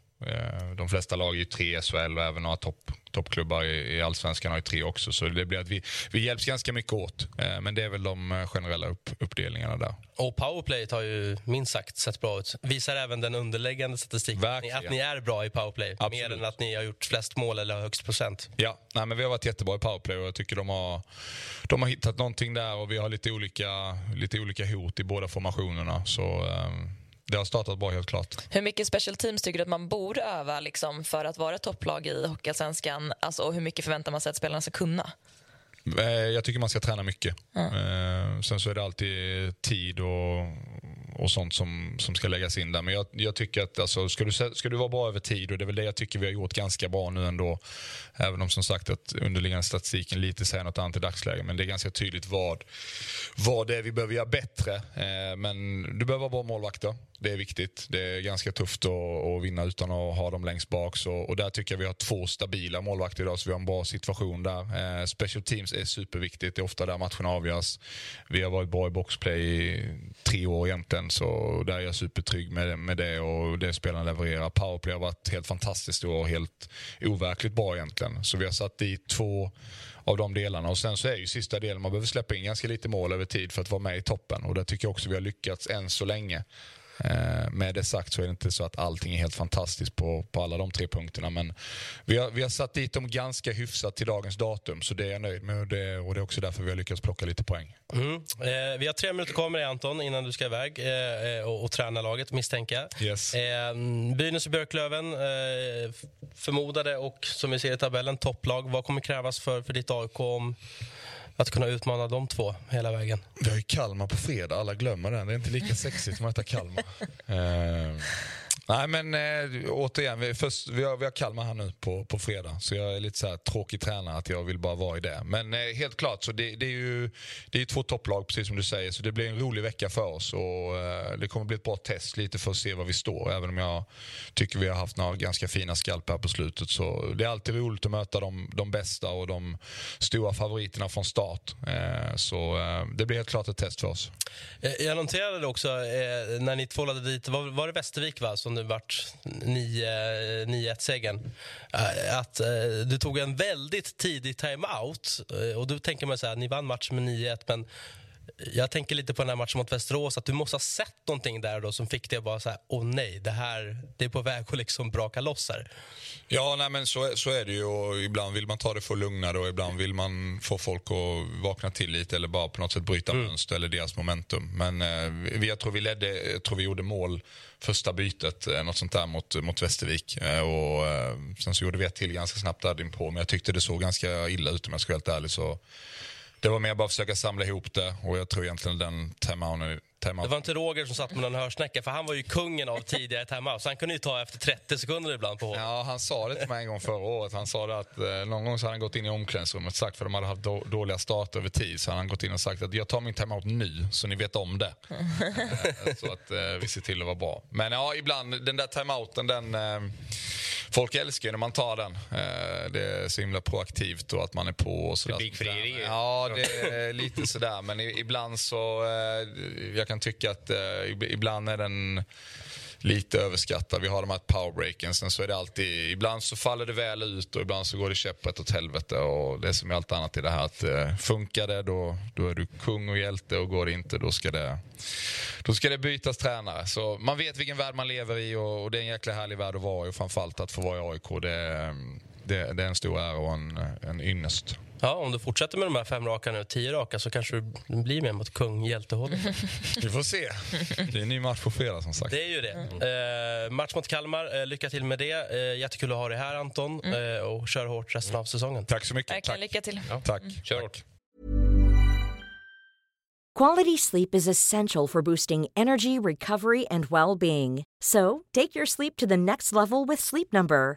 Speaker 4: de flesta lag är ju tre i SHL och även några topp, toppklubbar i, allsvenskan har ju tre också. Så det blir att vi, vi hjälps ganska mycket åt. Eh, men det är väl de eh, generella upp, uppdelningarna där.
Speaker 1: Och powerplay har ju minst sagt sett bra ut. Visar även den underliggande statistiken Verkligen. att ni är bra i powerplay. Absolut. Mer än att ni har gjort flest mål eller högst procent.
Speaker 4: Ja, nej, men vi har varit jättebra i powerplay och jag tycker de har, de har hittat någonting där och vi har lite olika, lite olika hot i båda formationerna. Så, um det har startat bra helt klart.
Speaker 2: Hur mycket special teams tycker du att man borde öva liksom, för att vara topplag i Hockeyallsvenskan? Alltså, och hur mycket förväntar man sig att spelarna ska kunna?
Speaker 4: Eh, jag tycker man ska träna mycket. Mm. Sen så är det alltid tid och, och sånt som, som ska läggas in där. Men jag, jag tycker att alltså, ska, du, ska du vara bra över tid, och det är väl det jag tycker vi har gjort ganska bra nu ändå. Även om som sagt att underliggande statistiken lite säger något annat i dagsläget. Men det är ganska tydligt vad, vad det är vi behöver göra bättre. Eh, men du behöver vara bra målvakter. Det är viktigt. Det är ganska tufft att, att vinna utan att ha dem längst bak. Så, och där tycker jag vi har två stabila målvakter idag, så vi har en bra situation där. Eh, special teams är superviktigt. Det är ofta där matcherna avgörs. Vi har varit bra i boxplay i tre år egentligen, så där är jag supertrygg med, med det och det spelarna levererar. Powerplay har varit helt fantastiskt och helt overkligt bra egentligen. Så vi har satt dit två av de delarna. Och Sen så är ju sista delen, man behöver släppa in ganska lite mål över tid för att vara med i toppen. Och Där tycker jag också vi har lyckats än så länge. Eh, med det sagt så är det inte så att allting är helt fantastiskt på, på alla de tre punkterna. Men vi har, vi har satt dit dem ganska hyfsat till dagens datum, så det är jag nöjd med. Och det, och det är också därför vi har lyckats plocka lite poäng.
Speaker 1: Mm. Eh, vi har tre minuter kvar med dig Anton, innan du ska iväg eh, eh och, och träna laget, misstänker jag.
Speaker 4: Yes.
Speaker 1: Eh, Brynäs och Björklöven, eh, förmodade och som vi ser i tabellen, topplag. Vad kommer krävas för, för ditt AIK om att kunna utmana de två hela vägen.
Speaker 4: Vi har ju Kalmar på fredag, alla glömmer den. Det är inte lika sexigt att möta Kalmar. uh, Nej men eh, återigen, vi, först, vi, har, vi har Kalmar här nu på, på fredag. Så jag är lite så här tråkig tränare att jag vill bara vara i det. Men eh, helt klart, så det, det, är ju det är två topplag precis som du säger. Så det blir en rolig vecka för oss. Och, eh, det kommer bli ett bra test lite för att se var vi står. Även om jag tycker vi har haft några ganska fina skalper på slutet. Så det är alltid roligt att möta de, de bästa och de stora favoriterna från start. Eh, så eh, det blir helt klart ett test för oss.
Speaker 1: Eh, jag noterade också när ni tvålade dit, var, var det Västervik va? Som nu vart 9-1-segern. Eh, att eh, du tog en väldigt tidig timeout. Eh, och då tänker man så här, ni vann matchen med 9-1, men jag tänker lite på den här matchen mot Västerås, att du måste ha sett någonting där då som fick dig att bara så här, åh nej, det här det är på väg att liksom braka loss här.
Speaker 4: Ja, nej, men så, så är det ju. Och ibland vill man ta det för att lugna det och ibland vill man få folk att vakna till lite eller bara på något sätt bryta mm. mönster eller deras momentum. Men eh, jag tror vi ledde, jag tror vi gjorde mål första bytet, eh, något sånt där mot, mot Västervik. Eh, och, eh, sen så gjorde vi ett till ganska snabbt där på men jag tyckte det såg ganska illa ut om jag ska vara helt ärlig. Så det var mer bara att försöka samla ihop det och jag tror egentligen den timeouten
Speaker 1: Timeout. Det var inte Roger som satt med någon hörsnäcka för han var ju kungen av tidigare timeout. Så han kunde ju ta efter 30 sekunder ibland på
Speaker 4: Ja, han sa det till mig en gång förra året. Han sa det att eh, någon gång så hade han gått in i omklädningsrummet sagt för de hade haft då, dåliga starter över tid. Så han hade gått in och sagt att jag tar min timeout nu så ni vet om det. Eh, så att eh, vi ser till att vara bra. Men ja, ibland den där timeouten den eh, folk älskar ju när man tar den. Eh, det är så himla proaktivt och att man är på och sådär.
Speaker 3: Publikfrieri.
Speaker 4: Ja, det är lite sådär. Men ibland så, eh, jag kan tycka att eh, ibland är den lite överskattad. Vi har de här powerbreaken. Sen så är det alltid, ibland så faller det väl ut och ibland så går det käpprätt åt helvete. Och det är som är allt annat i det här att eh, funkar det då, då är du kung och hjälte och går det inte då ska det, då ska det bytas tränare. Så man vet vilken värld man lever i och, och det är en jäkla härlig värld att vara i och framförallt att få vara i AIK. Det, det, det är en stor ära och en, en ynnest.
Speaker 1: Ja, om du fortsätter med de här fem raka nu, tio raka, så kanske du blir mer mot kung hjältehållet.
Speaker 4: Vi får se. Det är en ny match på fredag som sagt.
Speaker 1: Det är ju det. Mm. Eh, match mot Kalmar, eh, lycka till med det. Eh, jättekul att ha dig här Anton mm. eh, och kör hårt resten av säsongen.
Speaker 4: Tack så mycket.
Speaker 2: Verkligen, lycka till.
Speaker 4: Ja. Tack. Mm.
Speaker 1: Kör hårt.
Speaker 6: Quality sleep is essential for boosting energy, recovery and well-being. So, take your sleep to the next level with Sleep Number.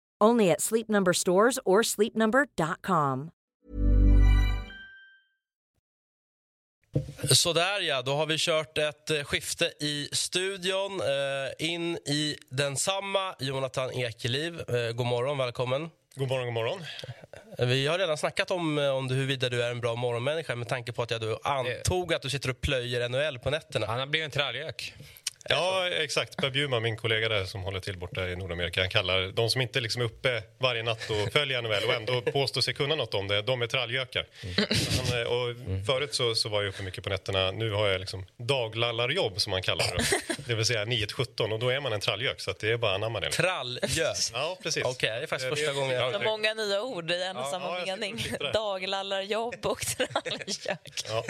Speaker 6: Only at Sleep Number stores or sleepnumber.com.
Speaker 1: Sådär ja, då har vi kört ett eh, skifte i studion. Eh, in i densamma, Jonathan Ekeliv. Eh, god morgon, välkommen.
Speaker 7: God morgon, god morgon.
Speaker 1: Vi har redan snackat om, om huruvida du är en bra morgonmänniska med tanke på att jag antog att du sitter och plöjer NHL på nätterna.
Speaker 3: Han har blivit en trallgök.
Speaker 7: Ja, exakt. Per Bjurman, min kollega där som håller till borta i Nordamerika, han kallar de som inte liksom är uppe varje natt och följer NHL och ändå påstår sig kunna något om det, de är trallgökar. Mm. Och förut så, så var jag uppe mycket på nätterna. Nu har jag liksom daglallarjobb som man kallar det. Det vill säga 9-17 och då är man en trallgök så det är bara att anamma det.
Speaker 1: Trallgök?
Speaker 7: Ja, precis.
Speaker 1: Okej, okay, det är faktiskt första gången jag
Speaker 2: hör det. många nya ord i en och ja, samma ja, mening. Daglallarjobb och trallgök.
Speaker 7: Ja.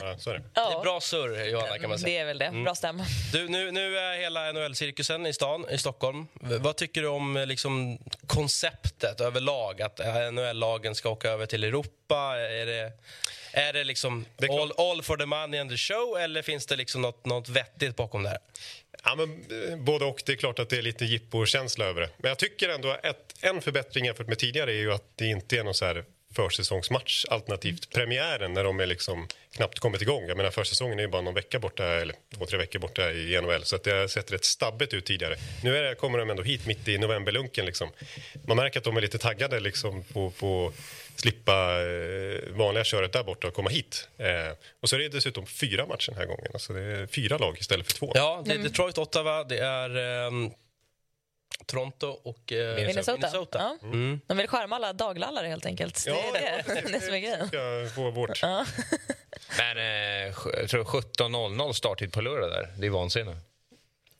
Speaker 7: ja, så är det.
Speaker 1: Det är bra surr, Johanna, kan man säga.
Speaker 2: Det är väl det. Bra stämma.
Speaker 1: Du, nu, nu är hela NHL-cirkusen i stan, i Stockholm. Vad tycker du om eh, liksom, konceptet överlag? Att NHL-lagen ska åka över till Europa? Är det, är det liksom det all, all, for the money and the show eller finns det liksom något, något vettigt bakom det här?
Speaker 7: Ja, men, eh, både och. Det är klart att det är lite jippo-känsla över det. Men jag tycker ändå att en förbättring jämfört med tidigare är ju att det inte är någon så här försäsongsmatch alternativt premiären när de är liksom knappt kommit igång. Jag menar försäsongen är ju bara någon vecka borta eller två, tre veckor borta i NHL så att det har sett rätt stabbigt ut tidigare. Nu är det, kommer de ändå hit mitt i novemberlunken liksom. Man märker att de är lite taggade liksom på, på slippa eh, vanliga köret där borta och komma hit. Eh, och så är det dessutom fyra matcher den här gången. Alltså det är fyra lag istället för två.
Speaker 1: Ja, det är Detroit, Ottawa, det är eh, Toronto och eh,
Speaker 2: Minnesota. Minnesota. Ja. Mm. De vill skärma alla daglallare helt enkelt. Ja, det är det, det, det som är grejen.
Speaker 7: Få vårt. Ja.
Speaker 3: Men eh, jag tror 17.00 starttid på lördag där. Det är vansinne.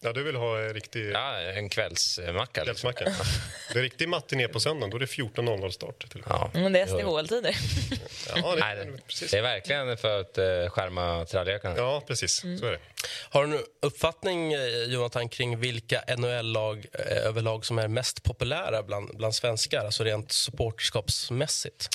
Speaker 7: Ja, du vill ha en riktig...
Speaker 3: Ja, en kvällsmacka.
Speaker 7: Liksom. kvällsmacka. Det är riktig matiné på söndagen. Då är det 14.00 start.
Speaker 2: Ja. Men det är SDHL-tider.
Speaker 7: ja, det,
Speaker 3: Nej, det, är verkligen för att uh, skärma trallgökarna.
Speaker 7: Ja, precis. Mm. Så är det.
Speaker 1: Har du en uppfattning, eh, Jonathan, kring vilka NHL-lag överlag som är mest populära bland, bland svenskar, alltså rent supporterskapsmässigt?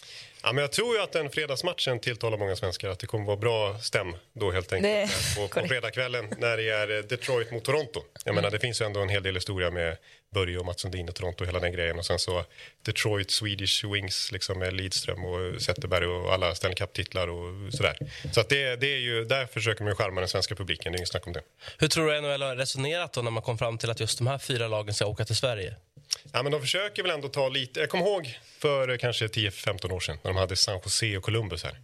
Speaker 7: Ja, men jag tror ju att den fredagsmatchen tilltalar många svenskar. Att det kommer vara bra stäm då helt enkelt.
Speaker 2: Det-
Speaker 7: På, på fredagskvällen när det är eh, Detroit mot Toronto. Jag menar, det finns ju ändå en hel del historia med Börje och Mats Sundin och Toronto och hela den grejen. Och sen så Detroit, Swedish Wings liksom med Lidström och Zetterberg och alla Stanley Cup-titlar och sådär. Så att det, det är ju, där försöker man ju charma den svenska publiken, det är inget snack om det.
Speaker 1: Hur tror du NHL har resonerat då när man kom fram till att just de här fyra lagen ska åka till Sverige?
Speaker 7: Ja, men de försöker väl ändå ta lite... Jag kommer ihåg för kanske 10-15 år sedan när de hade San Jose och Columbus här.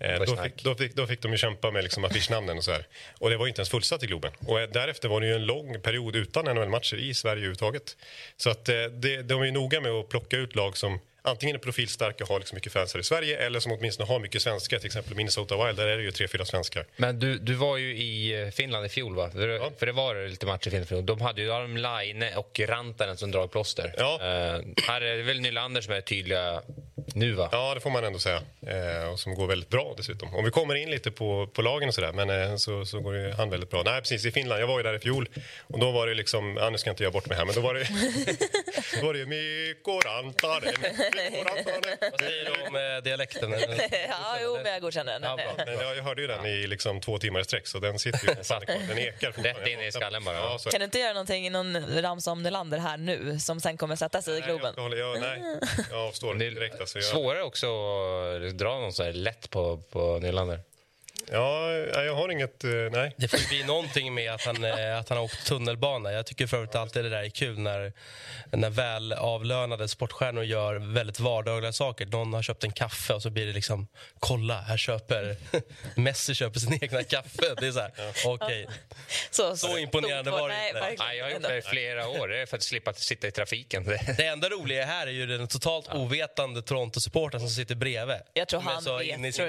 Speaker 7: Eh, då, fick, då, fick, då fick de ju kämpa med liksom affischnamnen och så här. Och det var ju inte ens fullsatt i Globen. Och eh, därefter var det ju en lång period utan NHL-matcher i Sverige överhuvudtaget. Så att eh, det, de är ju noga med att plocka ut lag som antingen är profilstarka och har liksom mycket fans här i Sverige eller som åtminstone har mycket svenskar. Till exempel Minnesota Wild, där är det ju tre, fyra svenskar.
Speaker 3: Men du, du var ju i eh, Finland i fjol, va? För, för det var lite matcher i Finland. fjol. De hade ju Laine och Rantanen som dragplåster.
Speaker 7: Ja.
Speaker 3: Eh, här är det väl Nylander som är tydliga nu, va?
Speaker 7: Ja, det får man ändå säga. Eh, och som går väldigt bra dessutom. Om vi kommer in lite på, på lagen och sådär, men eh, så, så går ju han väldigt bra. Nej, precis. I Finland, jag var ju där i fjol och då var det liksom, ja, nu ska jag inte göra bort mig här, men då var det, då var det ju Mikko Rantanen.
Speaker 1: Vad säger du om eh, dialekten?
Speaker 2: Ja, jo, men jag godkänner den.
Speaker 1: Ja, bra.
Speaker 7: Men jag, jag hörde ju den i liksom två timmar i sträck, så den sitter ju kvar. Den ekar.
Speaker 3: Rätt in i skallen bara.
Speaker 7: Ja.
Speaker 2: Kan du inte göra någonting, någon ramsa om Nylander här nu som sen kommer sätta sig i
Speaker 7: Nej, jag,
Speaker 2: Globen?
Speaker 7: hålla, jag, nej, jag avstår
Speaker 3: Det
Speaker 7: direkt. Alltså, jag,
Speaker 3: Svårare också att dra någon så här lätt på, på Nylander.
Speaker 7: Ja, nej, jag har inget... eh, Nej.
Speaker 1: Det får bli någonting med att han, eh, att han har åkt tunnelbana. Jag tycker för övrigt alltid det där är kul när, när välavlönade sportstjärnor gör väldigt vardagliga saker. Någon har köpt en kaffe och så blir det liksom kolla, här köper Messi köper sin egna kaffe. Det är så här, okej.
Speaker 2: Så,
Speaker 1: Så imponerande
Speaker 2: stort
Speaker 1: var det
Speaker 2: nej,
Speaker 1: inte.
Speaker 2: verkligen
Speaker 3: Nej, jag har gjort det i flera år det är för att slippa sitta i trafiken.
Speaker 1: Det enda roliga här är ju den totalt ovetande Toronto-supporten som sitter bredvid.
Speaker 2: Jag tror han
Speaker 1: så
Speaker 2: vet, tror.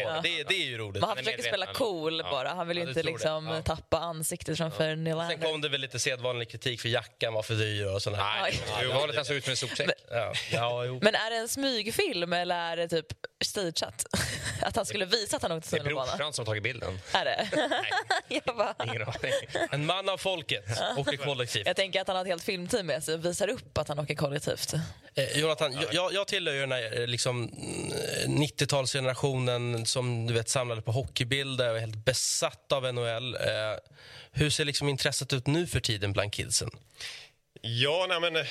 Speaker 2: Ja.
Speaker 1: Det är ju roligt.
Speaker 2: Men han
Speaker 3: Men
Speaker 2: försöker spela cool
Speaker 3: Ja.
Speaker 2: bara. Han vill ju
Speaker 1: Ja,
Speaker 2: inte liksom
Speaker 1: Ja.
Speaker 2: tappa ansiktet framför
Speaker 1: Sen
Speaker 2: Nylander.
Speaker 1: kom det väl lite sedvanlig kritik för jackan var för dyr och sådär.
Speaker 3: Nej, att han såg ut som en sopsäck.
Speaker 1: Ja, ja, jo.
Speaker 2: Men är det en smygfilm eller är det typ stageat? Att han skulle visa att han åkte
Speaker 3: Det är
Speaker 2: tunnelbana?
Speaker 3: brorsan som har tagit bilden.
Speaker 2: Är det? jag, bara,
Speaker 3: Ingen aning.
Speaker 1: En man av folket åker kollektivt.
Speaker 2: jag tänker att han har ett helt filmteam med sig och visar upp att han åker kollektivt.
Speaker 1: Eh, Jonathan, jag- jag, tillhör ju den här eh, liksom, mm, 90-talsgenerationen som du vet samlade på hockeybilder och är helt besatt av NHL. Eh, hur ser liksom intresset ut nu för tiden bland kidsen?
Speaker 7: Ja, nej men...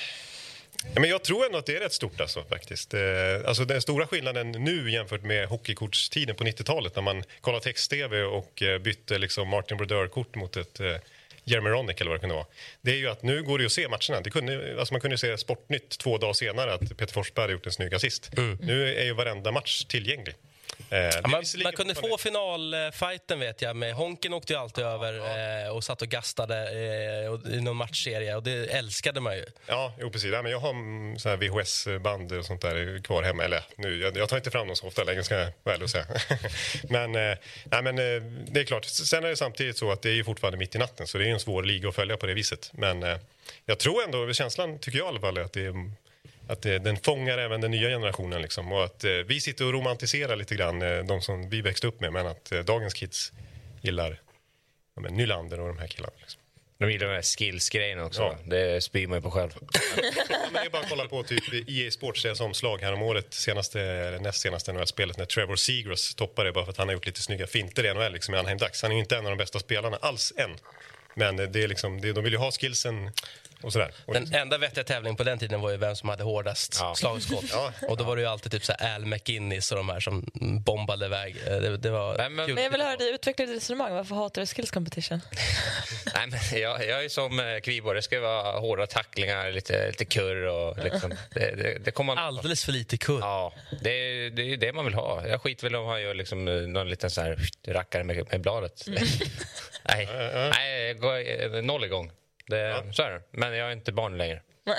Speaker 7: men jag tror ändå att det är rätt stort. Alltså, faktiskt. Eh, alltså, den stora skillnaden nu jämfört med hockeykortstiden på 90-talet när man kollade text-tv och eh, bytte liksom Martin Brodeur-kort mot ett Jeremy Roenick eller vad det kunde vara. Det är ju att nu går det att se matcherna. Det kunde, alltså man kunde se Sportnytt två dagar senare att Peter Forsberg gjort en snygg assist. Nu är ju varenda match tillgänglig. Eh,
Speaker 1: Ja, man, man kunde få finalfighten vet jag. Med Honken åkte ju alltid över eh, och satt och gastade eh, i någon matchserie och det älskade man ju.
Speaker 7: Ja, jo, precis. Ja, men jag har VHS-band och sånt där kvar hemma. Eller nu, jag, jag tar inte fram dem så ofta längre ska jag och säga. men, eh, nej, men eh, det är klart. Sen är det samtidigt så att det är ju fortfarande mitt i natten så det är en svår liga att följa på det viset. Men eh, jag tror ändå, känslan tycker jag i alla fall att det är att det, den fångar även den nya generationen. Liksom. Och att eh, vi sitter och romantiserar lite grann eh, de som vi växte upp med men att eh, dagens kids gillar ja, Nylander och de här killarna. Liksom.
Speaker 3: De gillar den här skills-grejen också.
Speaker 7: Ja.
Speaker 3: Det spyr man ju på själv.
Speaker 7: Det är bara att kolla på typ EA Sports deras omslag här om året, senaste, näst senaste NHL-spelet när Trevor Seagrass toppade bara för att han har gjort lite snygga finter i NHL liksom, i Anaheim Ducks. Han är ju inte en av de bästa spelarna alls än. Men eh, det är liksom, det, de vill ju ha skillsen och sådär. Och,
Speaker 1: Den enda vettiga tävlingen på den tiden var ju vem som hade hårdast
Speaker 3: Ja.
Speaker 1: slagskott.
Speaker 7: Ja.
Speaker 1: Och då var det ju alltid typ så här Al McInnes och de här som bombade iväg. Eh, Det, det var
Speaker 3: Nej, men-.
Speaker 2: Men jag vill höra dig utveckla ditt resonemang. Varför hatar du skills competition?
Speaker 3: Nej, men jag, jag är som eh, Kviborg. Det ska vara hårda tacklingar, lite, lite kurr och liksom, det, det, det kommer man...
Speaker 1: Alldeles för lite kurr.
Speaker 3: Ja, det, är- det är ju det man vill ha. Jag skiter väl om han gör liksom eh, någon liten så här rackare med, med bladet. nej, nej gå, eh, noll igång. Det, Så är det. Men jag är inte barn längre.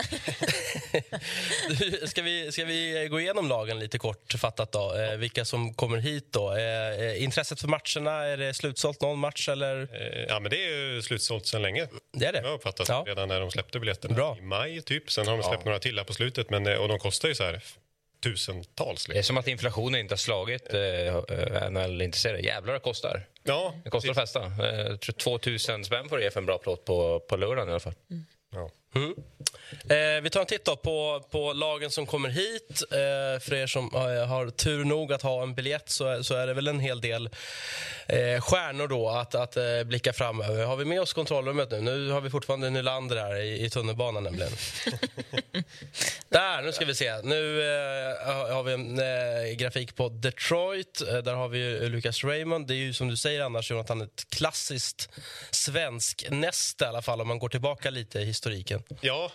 Speaker 1: Du, Ska vi, ska vi gå igenom lagen lite kort fattat då? Eh, vilka som kommer hit då? Eh, eh, intresset för matcherna, är det slutsålt någon match eller?
Speaker 7: eh, ja, men det är ju slutsålt sedan länge.
Speaker 1: Det är det?
Speaker 7: Jag har uppfattat
Speaker 1: Ja.
Speaker 7: redan när de släppte biljetterna
Speaker 1: Bra.
Speaker 7: i maj typ. Sen har de släppt några till på slutet men, eh, och de kostar ju så här tusentals.
Speaker 3: Det är
Speaker 7: Liksom.
Speaker 3: som att inflationen inte har slagit eh, NHL-intresserade. Jävlar det kostar.
Speaker 7: Ja,
Speaker 3: Det kostar att festa. Eh, Jag tror 2000 spänn får du ge för en bra plåt på, på lördagen i alla fall.
Speaker 7: Ja.
Speaker 1: Mm. Eh, vi tar en titt på, på lagen som kommer hit. Eh, för er som eh, har tur nog att ha en biljett så, så är det väl en hel del eh, stjärnor då att, att eh, blicka framöver. Har vi med oss kontrollrummet nu? Nu har vi fortfarande Nylander här i, i tunnelbanan nämligen. Där, nu ska vi se. Nu eh, har vi en eh, grafik på Detroit. Där har vi Lucas Raymond. Det är ju som du säger annars Jonathan ett klassiskt svensk näste i alla fall om man går tillbaka lite i historiken.
Speaker 7: Ja,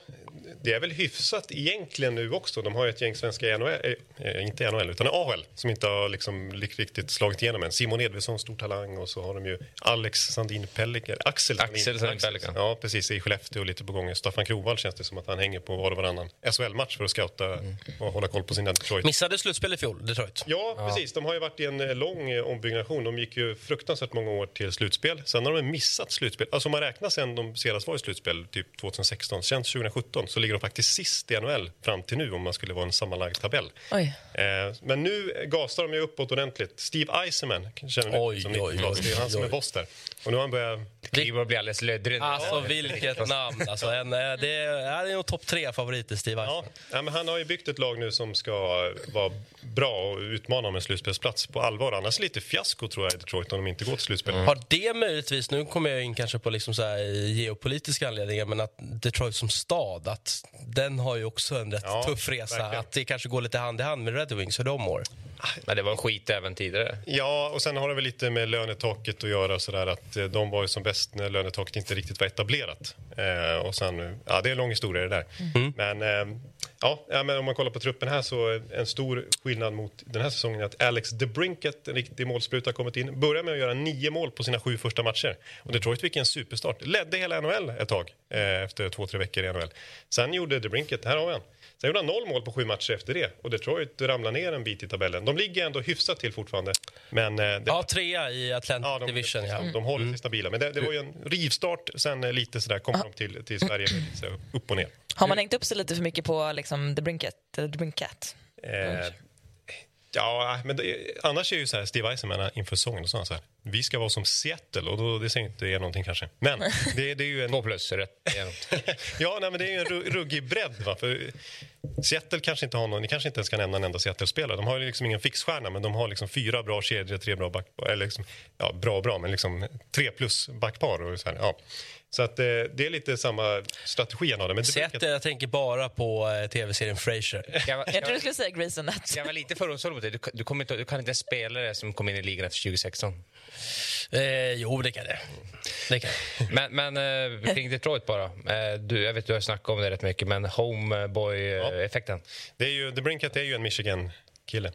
Speaker 7: det är väl hyfsat egentligen nu också. De har ju ett gäng svenska i NHL, eh, inte i NHL utan AHL som inte har liksom riktigt slagit igenom än. Simon Edvinsson, stor talang och så har de ju Alex Sandin Pelliker, Axel
Speaker 3: Axel Sandin Pelliker.
Speaker 7: Ja, precis i Skellefteå och lite på gång. Staffan Krovall känns det som att han hänger på var och varannan SHL-match för att scouta och hålla koll på sina Detroit.
Speaker 1: Missade slutspel i fjol, Detroit.
Speaker 7: Ja, precis. De har ju varit i en eh, lång eh, ombyggnation. De gick ju fruktansvärt många år till slutspel. Sen har de missat slutspel. Alltså om man räknar sen de senast var i slutspel, typ 2016, sen 2017, så ligger de faktiskt sist i NHL fram till nu om man skulle vara en sammanlagd tabell.
Speaker 2: Oj.
Speaker 7: Eh, men nu gasar de ju uppåt ordentligt. Steve Eisenman känner ni
Speaker 1: Oj,
Speaker 7: som
Speaker 1: oj,
Speaker 7: 90-tal.
Speaker 1: oj,
Speaker 7: Det är han som
Speaker 1: oj.
Speaker 7: är boss där. Och nu har han börjat...
Speaker 3: Och blir alldeles löddrig.
Speaker 1: Alltså vilket namn! Alltså, en, eh, det är, det är nog topp tre favoriter, Steve
Speaker 7: Ja, ja, men han har ju byggt ett lag nu som ska vara bra och utmana om en slutspelsplats på allvar. Annars lite fiasko tror jag i Detroit om de inte går till slutspel.
Speaker 1: Har det möjligtvis, nu kommer jag in kanske på liksom så här geopolitiska anledningar, men att Detroit som stad, att den har ju också en rätt
Speaker 7: Ja,
Speaker 1: tuff resa.
Speaker 7: verkligen.
Speaker 1: Att det kanske går lite hand i hand med Red Wings, hur de mår.
Speaker 3: Men det var skit även tidigare.
Speaker 7: Ja, och sen har det väl lite med lönetaket att göra. Så där, att eh, De var ju som bäst när lönetaket inte riktigt var etablerat. Eh, och sen, ja, det är en lång historia det där. Men, eh, ja, men om man kollar på truppen här så en stor skillnad mot den här säsongen är att Alex DeBrinket, en riktig målspruta, har kommit in. Börjar med att göra nio mål på sina sju första matcher. Och Detroit fick en superstart. Ledde hela NHL ett tag eh, efter två, tre veckor i NHL. Sen gjorde DeBrinket, här har vi han. Sen gjorde han noll mål på sju matcher efter det. Och Detroit ramlade ner en bit i tabellen. De ligger ändå hyfsat till fortfarande. Men eh, det,
Speaker 1: Ja, trea i Atlantic
Speaker 7: Ja, de,
Speaker 1: Division. Ja.
Speaker 7: de håller sig stabila. Men det, det var ju en rivstart. Sen eh, lite sådär kommer de till, till Sverige sådär upp och ner.
Speaker 2: Har man hängt upp sig lite för mycket på liksom, The Brinket? The Brinket?
Speaker 7: Eh, ja, men det, annars är ju så här, Steve Eisenman inför säsongen och så här, vi ska vara som Seattle och då, det säger inte er någonting kanske. Men det, det är ju en...
Speaker 3: Två plus, rätt
Speaker 7: ja, nej, men det är ju en ru- ruggig bredd. Va? För Seattle kanske inte har någon, ni kanske inte ens kan nämna en enda Seattle-spelare. De har ju liksom ingen fixstjärna, men de har liksom fyra bra kedjor, tre bra backpar. Eller liksom, ja, bra bra, men liksom tre plus backpar. Och så här, ja. Så att, eh, det är lite samma strategi han har. Men det
Speaker 1: Seattle, jag tänker bara på eh, tv-serien Frasier.
Speaker 3: Jag, var-
Speaker 2: Jag tror du skulle säga Grey's Anatomy.
Speaker 3: jag var lite fördomsfull mot dig. Du, du, kommer inte, du kan inte en spelare som kom in i ligan efter 2016.
Speaker 1: Eh, jo, det kan det. det kan. det.
Speaker 3: Men, men eh, kring Detroit bara. Eh, du, jag vet du har snackat om det rätt mycket, men homeboy-effekten.
Speaker 7: Det är ju, The Brinket är ju en Michigan-kille.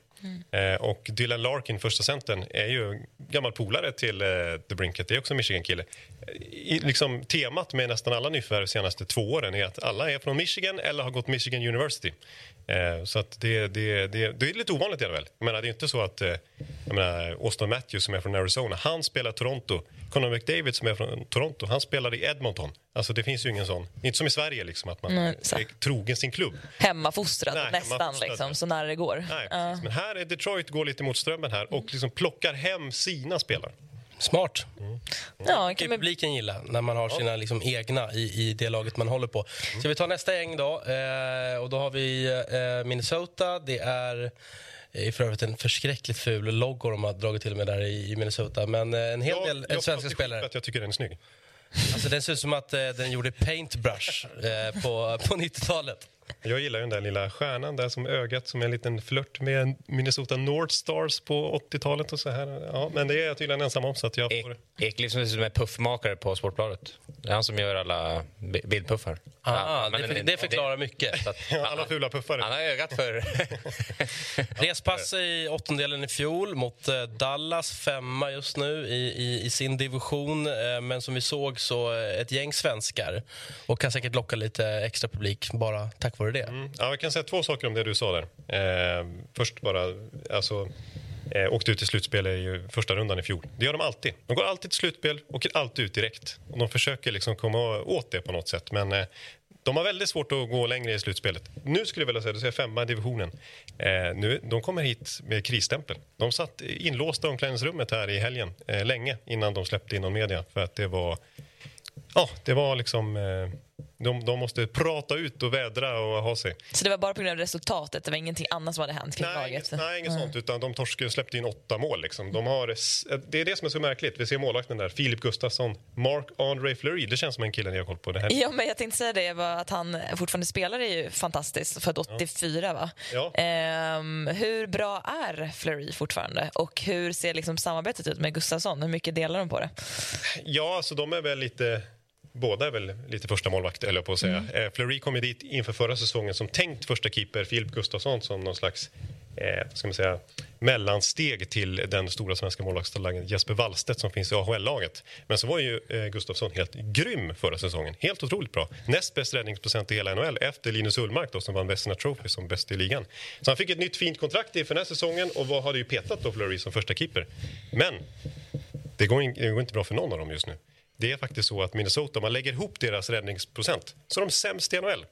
Speaker 7: Eh, och Dylan Larkin, första centern, är ju gammal polare till eh, The Brinket. Det är också en Michigan-kille. Eh, liksom, temat med nästan alla nyförvärv de senaste två åren är att alla är från Michigan eller har gått Michigan University. Eh, så att det, det, det, det är lite ovanligt i alla fall. Jag menar, det är inte så att eh, jag menar, Austin Matthews som är från Arizona, han spelar Toronto. Conor McDavid som är från Toronto, han spelar i Edmonton. Alltså det finns ju ingen sån, inte som i Sverige liksom att man
Speaker 2: Nej,
Speaker 7: är trogen sin klubb.
Speaker 2: Hemmafostrad nästan,
Speaker 7: hemmafostrad,
Speaker 2: liksom, så nära det går.
Speaker 7: Nej, precis. Men här är Detroit går lite mot strömmen här och liksom plockar hem sina spelare.
Speaker 1: Smart.
Speaker 2: Ja,
Speaker 1: kan publiken gilla när man har sina liksom egna i, i det laget man håller på. Ska vi ta nästa gäng då? Eh, och då har vi eh, Minnesota. Det är eh, för övrigt en förskräckligt ful logo de har dragit till med där i, i Minnesota. Men eh, en hel
Speaker 7: Jag-
Speaker 1: del
Speaker 7: jag
Speaker 1: eh,
Speaker 7: får
Speaker 1: svenska
Speaker 7: skit
Speaker 1: spelare.
Speaker 7: att jag tycker den är snygg.
Speaker 1: Alltså, den ser ut som att eh, den gjorde paintbrush eh, på, på 90-talet.
Speaker 7: Jag gillar ju den där lilla stjärnan där som ögat som är en liten flört med Minnesota North Stars på 80-talet och så här. Ja, men det är jag tydligen ensam om så att jag
Speaker 3: Ek,
Speaker 7: får...
Speaker 3: Ekliv som är puffmakare på Sportbladet. Det är han som gör alla bi- bildpuffar.
Speaker 1: Ah,
Speaker 3: Ja,
Speaker 1: det,
Speaker 3: men
Speaker 1: för, det förklarar mycket. Så att,
Speaker 7: Alla fula puffare.
Speaker 3: Han har ögat för...
Speaker 1: Respass i åttondelen i fjol mot eh, Dallas, femma just nu i, i, i sin division. Eh, men som vi såg så eh, ett gäng svenskar och kan säkert locka lite extra publik bara tack vare det.
Speaker 7: Mm. Ja, jag kan säga två saker om det du sa där. Eh, först bara, alltså, eh, åkte ut i slutspel i första rundan i fjol. Det gör de alltid. De går alltid till slutspel, åker alltid ut direkt. Och de försöker liksom komma åt det på något sätt. Men eh, de har väldigt svårt att gå längre i slutspelet. Nu skulle jag vilja säga, du säger femma i divisionen. Eh, nu, de kommer hit med krisstämpel. De satt inlåsta i omklädningsrummet här i helgen eh, länge innan de släppte in någon media. För att det var Ja, det var liksom... Eh, de, de måste prata ut och vädra och ha sig.
Speaker 2: Så det var bara på grund av resultatet? Det var ingenting annat som hade hänt kring
Speaker 7: Nej,
Speaker 2: laget?
Speaker 7: nej, inget sånt. Utan de torskade, släppte in åtta mål. Liksom. De har, det är det som är så märkligt. Vi ser målvakten där, Filip Gustafsson. Mark André Fleury, det känns som en kille ni har koll på. Det här.
Speaker 2: Ja, men jag tänkte säga det, var att han fortfarande spelar är ju fantastiskt, född 84 va?
Speaker 7: Ja.
Speaker 2: Ehm, hur bra är Fleury fortfarande? Och hur ser liksom samarbetet ut med Gustafsson? Hur mycket delar de på det?
Speaker 7: Ja, alltså de är väl lite... Båda är väl lite första målvakt, eller på att säga.
Speaker 2: Mm.
Speaker 7: Eh, Fleury kom ju dit inför förra säsongen som tänkt första keeper, Filip Gustafsson som någon slags eh, ska man säga, mellansteg till den stora svenska målvaktstalangen Jesper Wallstedt som finns i AHL-laget. Men så var ju eh, Gustafsson helt grym förra säsongen. Helt otroligt bra. Näst bäst räddningsprocent i hela NHL efter Linus Ullmark då, som vann Vesna Trophy som bäst i ligan. Så han fick ett nytt fint kontrakt inför den här säsongen och vad hade ju petat då Fleury som första keeper. Men det går, in, det går inte bra för någon av dem just nu. Det är faktiskt så att Minnesota, om man lägger ihop deras räddningsprocent, så är de sämst i NHL.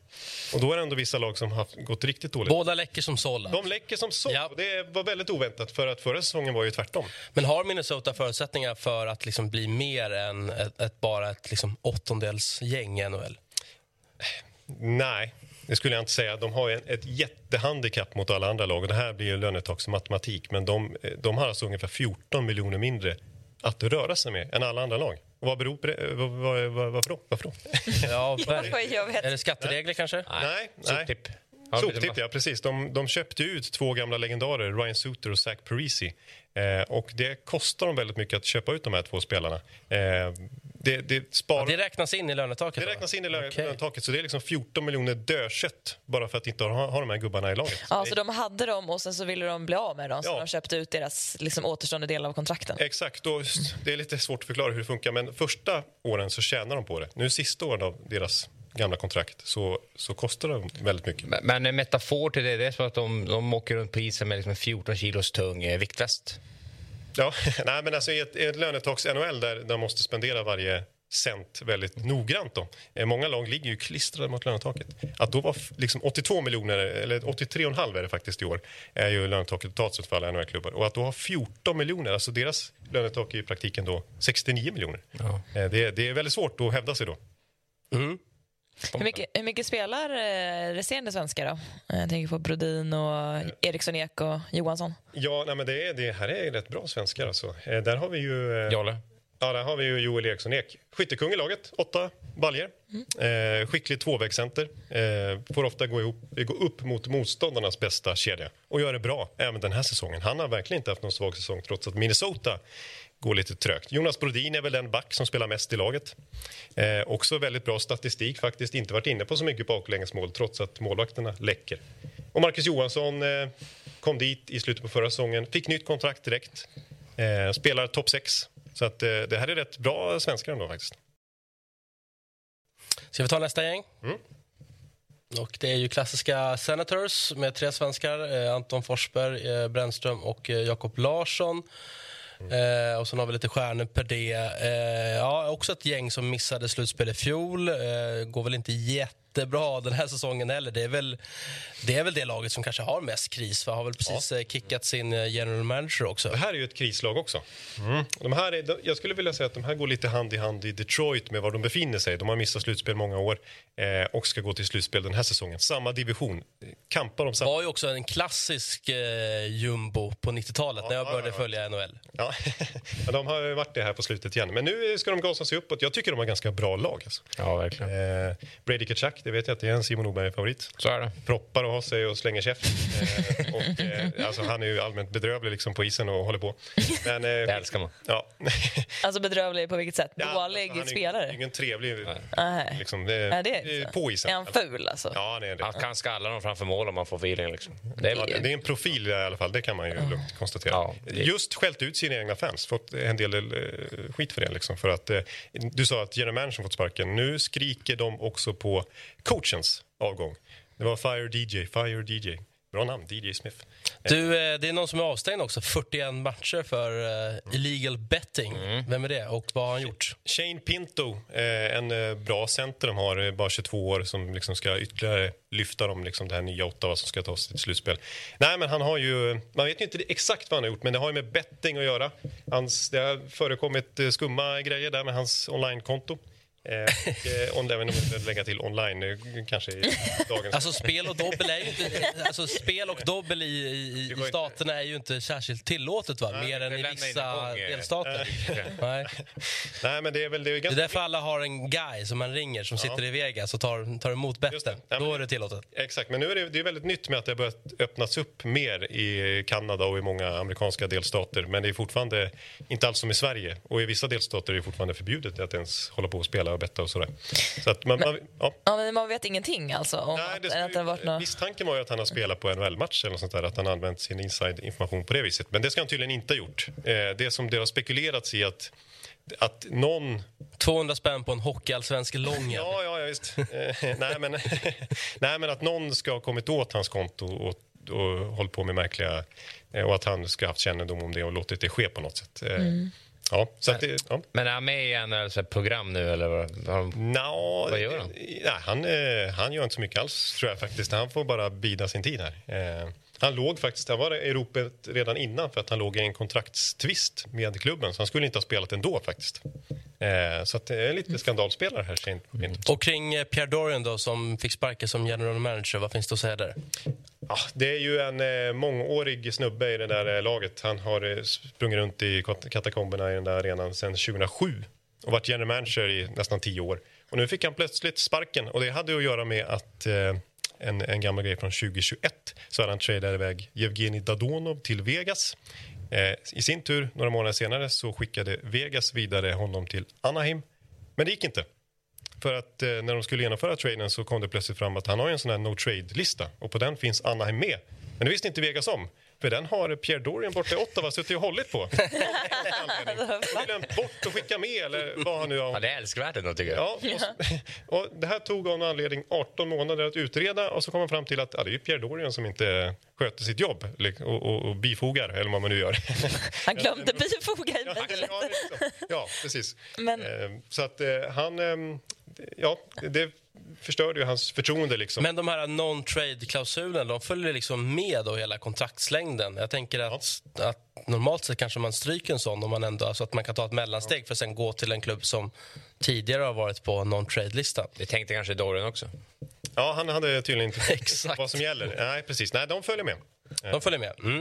Speaker 7: Och då är det ändå vissa lag som har gått riktigt dåligt.
Speaker 1: Båda läcker som såll.
Speaker 7: De läcker som så.
Speaker 1: Ja.
Speaker 7: Det var väldigt oväntat för att förra säsongen var ju tvärtom.
Speaker 1: Men har Minnesota förutsättningar för att liksom bli mer än ett, ett bara ett liksom åttondelsgäng i NHL?
Speaker 7: Nej, det skulle jag inte säga. De har en, ett jättehandikapp mot alla andra lag. Och det här blir ju lönetaksmatematik. Men de, de har alltså ungefär 14 miljoner mindre att röra sig med än alla andra lag. Och vad beror på det? Vad, vad, vad, varför då? Varför då?
Speaker 1: Ja,
Speaker 2: jag vet.
Speaker 1: Är det skatteregler kanske?
Speaker 7: Nej, nej.
Speaker 3: Soptipp.
Speaker 7: Soptipp, ja. Precis. De, de köpte ut två gamla legendarer, Ryan Suter och Zach Parisi. Eh, och det kostar dem väldigt mycket att köpa ut de här två spelarna. Eh, det, det, sparar...
Speaker 1: Det räknas in i lönetaket?
Speaker 7: Det
Speaker 1: då?
Speaker 7: räknas in i lö-
Speaker 1: Okej.
Speaker 7: lönetaket, så det är liksom 14 miljoner dödkött bara för att inte ha, ha de här gubbarna i laget.
Speaker 2: Ja, så de hade dem och sen så ville de bli av med dem, så
Speaker 7: Ja.
Speaker 2: de köpte ut deras liksom, återstående del av kontrakten.
Speaker 7: Exakt, och det är lite svårt att förklara hur det funkar men första åren så tjänar de på det. Nu sista åren av deras gamla kontrakt så, så kostar de väldigt mycket.
Speaker 3: Men- Men en metafor till det, det är som att de, de åker runt på isen med liksom en 14 kilos tung eh, viktväst.
Speaker 7: Ja, nej, men alltså i ett, i ett lönetags-NHL där de måste spendera varje cent väldigt noggrant. Då. Eh, Många lag ligger ju klistrade mot lönetaket. Att då var liksom 82 miljoner, eller 83,5 är det faktiskt i år, är ju lönetaket totalt sett för alla NHL-klubbar. Och att då ha 14 miljoner, alltså deras lönetak är i praktiken då 69 miljoner. Eh, Det, det är väldigt svårt att hävda sig då.
Speaker 2: Hur mycket, hur mycket spelar eh, resterande svenskar då? Jag tänker på Brodin och Eriksson Ek och Johansson.
Speaker 7: Ja, nej, men det, är, det här är rätt bra svenskar alltså. Eh, Där har vi ju... eh,
Speaker 3: Jolle.
Speaker 7: Ja, där har vi ju Joel Eriksson Ek. Skyttekung i laget, åtta baljer. Eh, skicklig tvåvägscenter. Eh, får ofta gå, ihop, gå upp mot motståndarnas bästa kedja. Och gör det bra även den här säsongen. Han har verkligen inte haft någon svag säsong trots att Minnesota går lite trögt. Jonas Brodin är väl den back som spelar mest i laget. Eh, också väldigt bra statistik faktiskt. Inte varit inne på så mycket baklängesmål trots att målvakterna läcker. Och Marcus Johansson eh, kom dit i slutet på förra säsongen. Fick nytt kontrakt direkt. Eh, spelar topp 6. Så att, eh, det här är rätt bra svenskar ändå faktiskt.
Speaker 1: Ska vi ta nästa gäng?
Speaker 7: Mm.
Speaker 1: Och det är ju klassiska Senators med tre svenskar. Eh, Anton Forsberg, eh, Brännström och Jakob Larsson. Eh, och sen har vi lite stjärnor per det. Eh, ja, också ett gäng som missade slutspel i fjol. Eh, går väl inte jätte jättebra den här säsongen heller. Det är väl det, är väl det laget som kanske har mest kris. För har väl precis eh, kickat sin eh, general manager också.
Speaker 7: Det här är ju ett krislag också. De här är, de, jag skulle vilja säga att de här går lite hand i hand i Detroit med var de befinner sig. De har missat slutspel många år eh, och ska gå till slutspel den här säsongen. Samma division. Kampar om samma...
Speaker 1: var ju också en klassisk eh, jumbo på 90-talet när jag
Speaker 7: Ja,
Speaker 1: började
Speaker 7: ja, ja.
Speaker 1: följa NHL.
Speaker 7: Ja. ja, de har ju varit det här på slutet igen. Men nu ska de gasa sig uppåt. Jag tycker de har ganska bra lag. Alltså.
Speaker 3: Ja, verkligen.
Speaker 7: Eh, Brady Kachak, det vet jag att det är en Simon Oberg-favorit.
Speaker 3: Så är det.
Speaker 7: proppar och har sig och slänger käft. Eh, och, eh, alltså, han är ju allmänt bedrövlig liksom, på isen och håller på. Men, eh,
Speaker 3: Det älskar man.
Speaker 7: Ja.
Speaker 2: Alltså bedrövlig på vilket sätt?
Speaker 7: Ja,
Speaker 2: Dålig
Speaker 7: alltså, han är ju
Speaker 2: spelare?
Speaker 7: ingen trevlig
Speaker 2: Nej.
Speaker 7: liksom, det,
Speaker 2: det är inte.
Speaker 7: på isen.
Speaker 2: Är han ful alltså?
Speaker 7: Ja, det är det.
Speaker 3: Han kan skalla dem framför mål om man får feeling. Liksom. Det är
Speaker 7: Ja, det det är en profil i alla fall, det kan man ju lugnt konstatera.
Speaker 3: Ja, det-
Speaker 7: Just skällt ut sina egna fans, fått en del eh, skit för det. Liksom, för att, eh, du sa att general managern fått sparken. Nu skriker de också på coachens avgång. Det var Fire DJ, Fire DJ. Bra namn, DJ Smith.
Speaker 1: Du, eh, det är någon som är avstängd också. 41 matcher för eh, illegal betting. Vem är det och vad har han gjort?
Speaker 7: Shane Pinto, eh, en bra center de har, bara 22 år, som liksom ska ytterligare lyfta dem, liksom det här nya Ottawa som ska ta sig till slutspel. Nej, men han har ju, man vet ju inte exakt vad han har gjort, men det har ju med betting att göra. Hans, det har förekommit skumma grejer där med hans onlinekonto. Eh, och, eh, on, även om vi inte lägga till online kanske i dagens...
Speaker 1: Alltså spel och dobbel är ju inte, alltså spel och dobbel i, i, i staterna är ju inte särskilt tillåtet va? Mer än i vissa delstater. Nej.
Speaker 7: Nej, men det är väl det är
Speaker 1: Det är
Speaker 7: ganska...
Speaker 1: därför alla har en guy som man ringer som sitter i Vegas och tar, tar emot betten.
Speaker 7: Ja,
Speaker 1: Då är det tillåtet.
Speaker 7: Exakt, men nu är det, det är väldigt nytt med att det har börjat öppnas upp mer i Kanada och i många amerikanska delstater. Men det är fortfarande inte alls som i Sverige. Och i vissa delstater är det fortfarande förbjudet att ens hålla på och spela och betta och sådär. Så att man, man, ja.
Speaker 2: Ja, men man vet ingenting alltså? Om
Speaker 7: Nej,
Speaker 2: att,
Speaker 7: det
Speaker 2: att det varit
Speaker 7: skulle,
Speaker 2: något...
Speaker 7: misstanken var ju att han har spelat på en NHL-match eller något sånt där, att han använt sin inside-information på det viset. Men det ska han tydligen inte ha gjort. Eh, det som det har spekulerats i att, att någon
Speaker 1: 200 spänn på en hockeyallsvensk lång.
Speaker 7: Ja, ja, ja visst. Eh, nej, men, nej, men att någon ska ha kommit åt hans konto och, och hållit på med märkliga... eh, Och att han ska ha haft kännedom om det och låtit det ske på något sätt. Eh, Ja, så att det, ja.
Speaker 3: Men är han med i NHLs program nu eller vad? De-
Speaker 7: Nå,
Speaker 3: Vad gör han?
Speaker 7: Nej, han, eh, han gör inte så mycket alls, tror jag faktiskt. Han får bara bida sin tid här. Eh, Han låg faktiskt, han var i ropet redan innan för att han låg i en kontraktstvist med klubben, så han skulle inte ha spelat ändå faktiskt. Eh, Så att det är lite skandalspelare här, Pinto.
Speaker 1: Och kring eh, Pierre Dorian då, som fick sparken som general manager, vad finns det att säga där?
Speaker 7: Ja, det är ju en eh, mångårig snubbe i det där eh, laget. Han har eh, sprungit runt i katakomberna i den där arenan sedan 2007 och varit general manager i nästan tio år. Och nu fick han plötsligt sparken och det hade att göra med att eh, en, en gammal grej från 2021 så hade han tradat iväg Jevgenij Dadonov till Vegas. Eh, I sin tur, några månader senare, så skickade Vegas vidare honom till Anaheim. Men det gick inte. För att eh, när de skulle genomföra traden så kom det plötsligt fram att han har ju en sån här no trade-lista och på den finns Anaheim med. Men det visste inte Vegas om. För den har Pierre Dorian borta i Ottawa suttit och hållit på. och glömt bort att skicka med eller vad han nu har.
Speaker 3: Ja, det är älskvärt ändå tycker jag.
Speaker 7: Ja, och, och det här tog av någon anledning 18 månader att utreda och så kom man fram till att ja, det är Pierre Dorian som inte sköter sitt jobb och, och, och bifogar, eller vad man nu gör.
Speaker 2: Han glömde bifoga i
Speaker 7: Ja,
Speaker 2: mejlet.
Speaker 7: ja, ja, precis.
Speaker 2: Men-
Speaker 7: Eh, Så att eh, han... Ja, det förstörde ju hans förtroende. Liksom.
Speaker 1: Men de här non-trade-klausulerna, de följer liksom med då hela kontraktslängden. Jag tänker att, att normalt sett kanske man stryker en sån om man ändå, alltså att man kan ta ett mellansteg för att sen gå till en klubb som tidigare har varit på non-trade-listan.
Speaker 3: Det tänkte kanske Dorian också.
Speaker 7: Ja, han hade tydligen inte
Speaker 1: Exakt.
Speaker 7: vad som gäller. Nej, precis. Nej, de följer med.
Speaker 1: De följer med. Mm.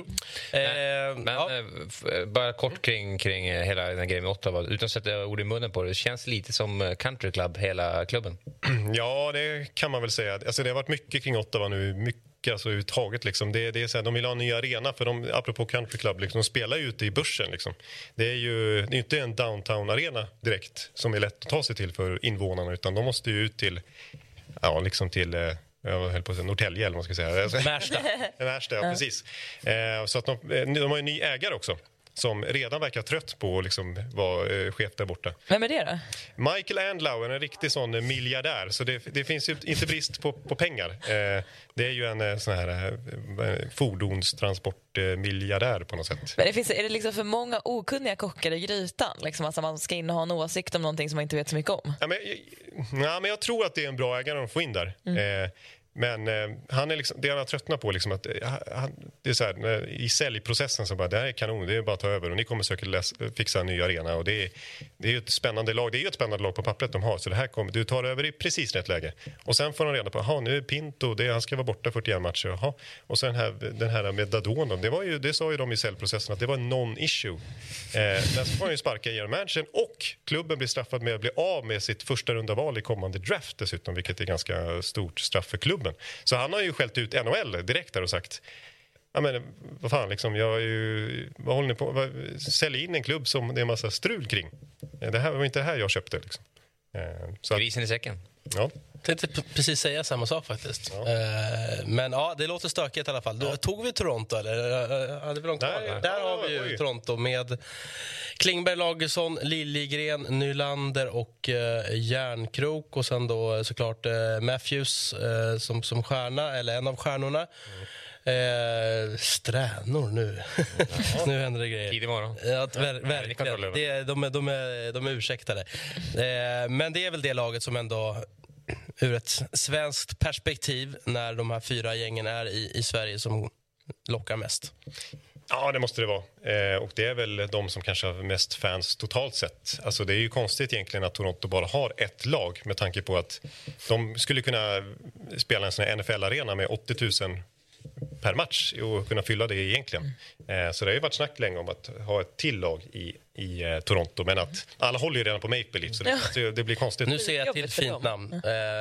Speaker 1: Eh,
Speaker 3: Men
Speaker 1: ja.
Speaker 3: eh, bara kort kring, kring hela den här grejen med Ottawa. Utan att sätta ord i munnen på det. Det känns lite som eh, country club, hela klubben.
Speaker 7: Ja, det kan man väl säga. Alltså, det har varit mycket kring Ottawa nu. Mycket alltså, överhuvudtaget. Liksom. Det, det är så här, de vill ha en ny arena, för de, apropå country club, liksom, de spelar ju ute i börsen. Liksom. Det är ju det är inte en downtown-arena direkt som är lätt att ta sig till för invånarna, utan de måste ju ut till, ja, liksom till eh, jag höll på att säga Norrtälje eller vad man ska säga.
Speaker 1: Märsta.
Speaker 7: Märsta, ja, precis. Eh, så att de, eh, de har ju en ny ägare också som redan verkar trött på att liksom vara eh, chef där borta.
Speaker 2: Vem är det då?
Speaker 7: Michael Andlau är en riktig sån eh, miljardär, så det, det finns ju inte brist på, på pengar. Eh, det är ju en eh, sån här eh, fordonstransportmiljardär på något sätt.
Speaker 2: Men det finns, är det liksom för många okunniga kockar i grytan? Liksom, alltså man ska in och ha en åsikt om någonting som man inte vet så mycket om.
Speaker 7: Ja, men, ja, men jag tror att det är en bra ägare att få in där. Eh, men eh, han är liksom, det han har tröttnat på, liksom att, eh, han, det är så här, när, i säljprocessen så bara, det här är kanon, det är bara att ta över och ni kommer säkert läs, fixa en ny arena. Och det, är, det är ett spännande lag, det är ju ett spännande lag på pappret de har, så det här kommer, du tar över i precis rätt läge. Och sen får han reda på, jaha nu är Pinto, det, han ska vara borta 41 matcher, aha. Och sen här, den här med Dadon, det, var ju, det sa ju de i säljprocessen att det var en non-issue. Eh, men så får han ju sparka general managern och klubben blir straffad med att bli av med sitt första runda val i kommande draft dessutom, vilket är ganska stort straff för klubben. Så han har ju skällt ut NHL direkt där och sagt Ja, men, vad fan, liksom, jag är ju, vad håller ni på vad, Sälj in en klubb som det är en massa strul kring. Det här var inte det här jag köpte. Liksom. Eh,
Speaker 3: Grisen i säcken.
Speaker 7: ja.
Speaker 1: Tänkte precis säga samma sak faktiskt. Eh, men ja, det låter stökigt i alla fall. Du, Tog vi Toronto eller? Hade vi dem kvar? Där
Speaker 7: ja,
Speaker 1: har vi ju. Toronto med Klingberg, Lagersson, Liljegren, Nylander och eh, Järnkrok och sen då eh, såklart Matthews som, som stjärna, eller en av stjärnorna. Eh, stränor nu. nu händer det grejer.
Speaker 3: Tidig morgon.
Speaker 1: Ja, ver verkligen. Det, de, är, de, är, de är ursäktade. Eh, men det är väl det laget som ändå ur ett svenskt perspektiv när de här fyra gängen är i, i Sverige som lockar mest.
Speaker 7: Ja, det måste det vara. Eh, och det är väl de som kanske har mest fans totalt sett. Alltså det är ju konstigt egentligen att Toronto bara har ett lag med tanke på att de skulle kunna spela en sån här NFL-arena med 80 000 per match och kunna fylla det egentligen. Eh, så det har ju varit snack länge om att ha ett till lag i, i eh, Toronto. Men att alla håller ju redan på Maple Leaf så det, det, det blir konstigt.
Speaker 1: Nu ser jag ett till
Speaker 2: för
Speaker 1: fint
Speaker 2: dem.
Speaker 1: namn.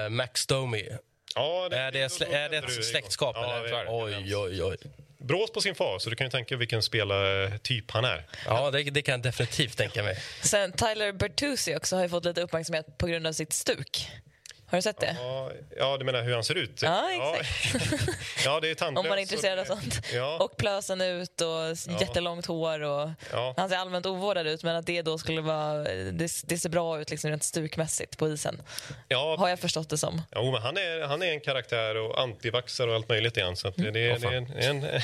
Speaker 1: Eh, Max Domi.
Speaker 7: Ja,
Speaker 1: Är det, slä- är det ett släktskap?
Speaker 7: Ja,
Speaker 1: eller?
Speaker 7: det är det.
Speaker 1: Oj, oj, oj.
Speaker 7: Brås på sin far, så du kan ju tänka vilken spelartyp han är.
Speaker 1: Ja, det, det kan jag definitivt tänka mig.
Speaker 2: Sen Tyler Bertuzzi också har ju fått lite uppmärksamhet på grund av sitt stuk. Har du sett det?
Speaker 7: Ja, ja, du menar hur han ser ut?
Speaker 2: Ja,
Speaker 7: ja, det är tandlös.
Speaker 2: Om man är intresserad av sånt.
Speaker 7: Ja.
Speaker 2: Och plösen ut och jättelångt hår. Och
Speaker 7: Ja.
Speaker 2: Han ser allmänt ovårdad ut, men att det då skulle vara... Det, det ser bra ut liksom rent stukmässigt på isen.
Speaker 7: Ja,
Speaker 2: Har jag förstått det som.
Speaker 7: Jo, men han, är, han är en karaktär och antivaxare och allt möjligt igen. Så att det, det, är- det är en, en,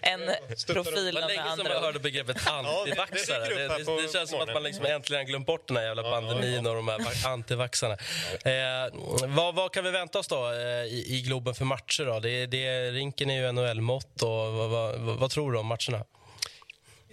Speaker 2: En
Speaker 7: Stöttar upp.
Speaker 2: profil
Speaker 1: Det var länge sedan
Speaker 2: ord.
Speaker 1: hörde begreppet
Speaker 7: det-
Speaker 1: antivaxare.
Speaker 7: det
Speaker 1: Det, det,
Speaker 7: på
Speaker 1: det känns som att man liksom äntligen glömt bort den här jävla pandemin och de här va- antivaxarna. Eh, Eh, vad, vad kan vi vänta oss då eh, i, i Globen för matcher? Då? Det, det, rinken är ju NHL-mått. Vad, vad, vad, vad tror du om matcherna?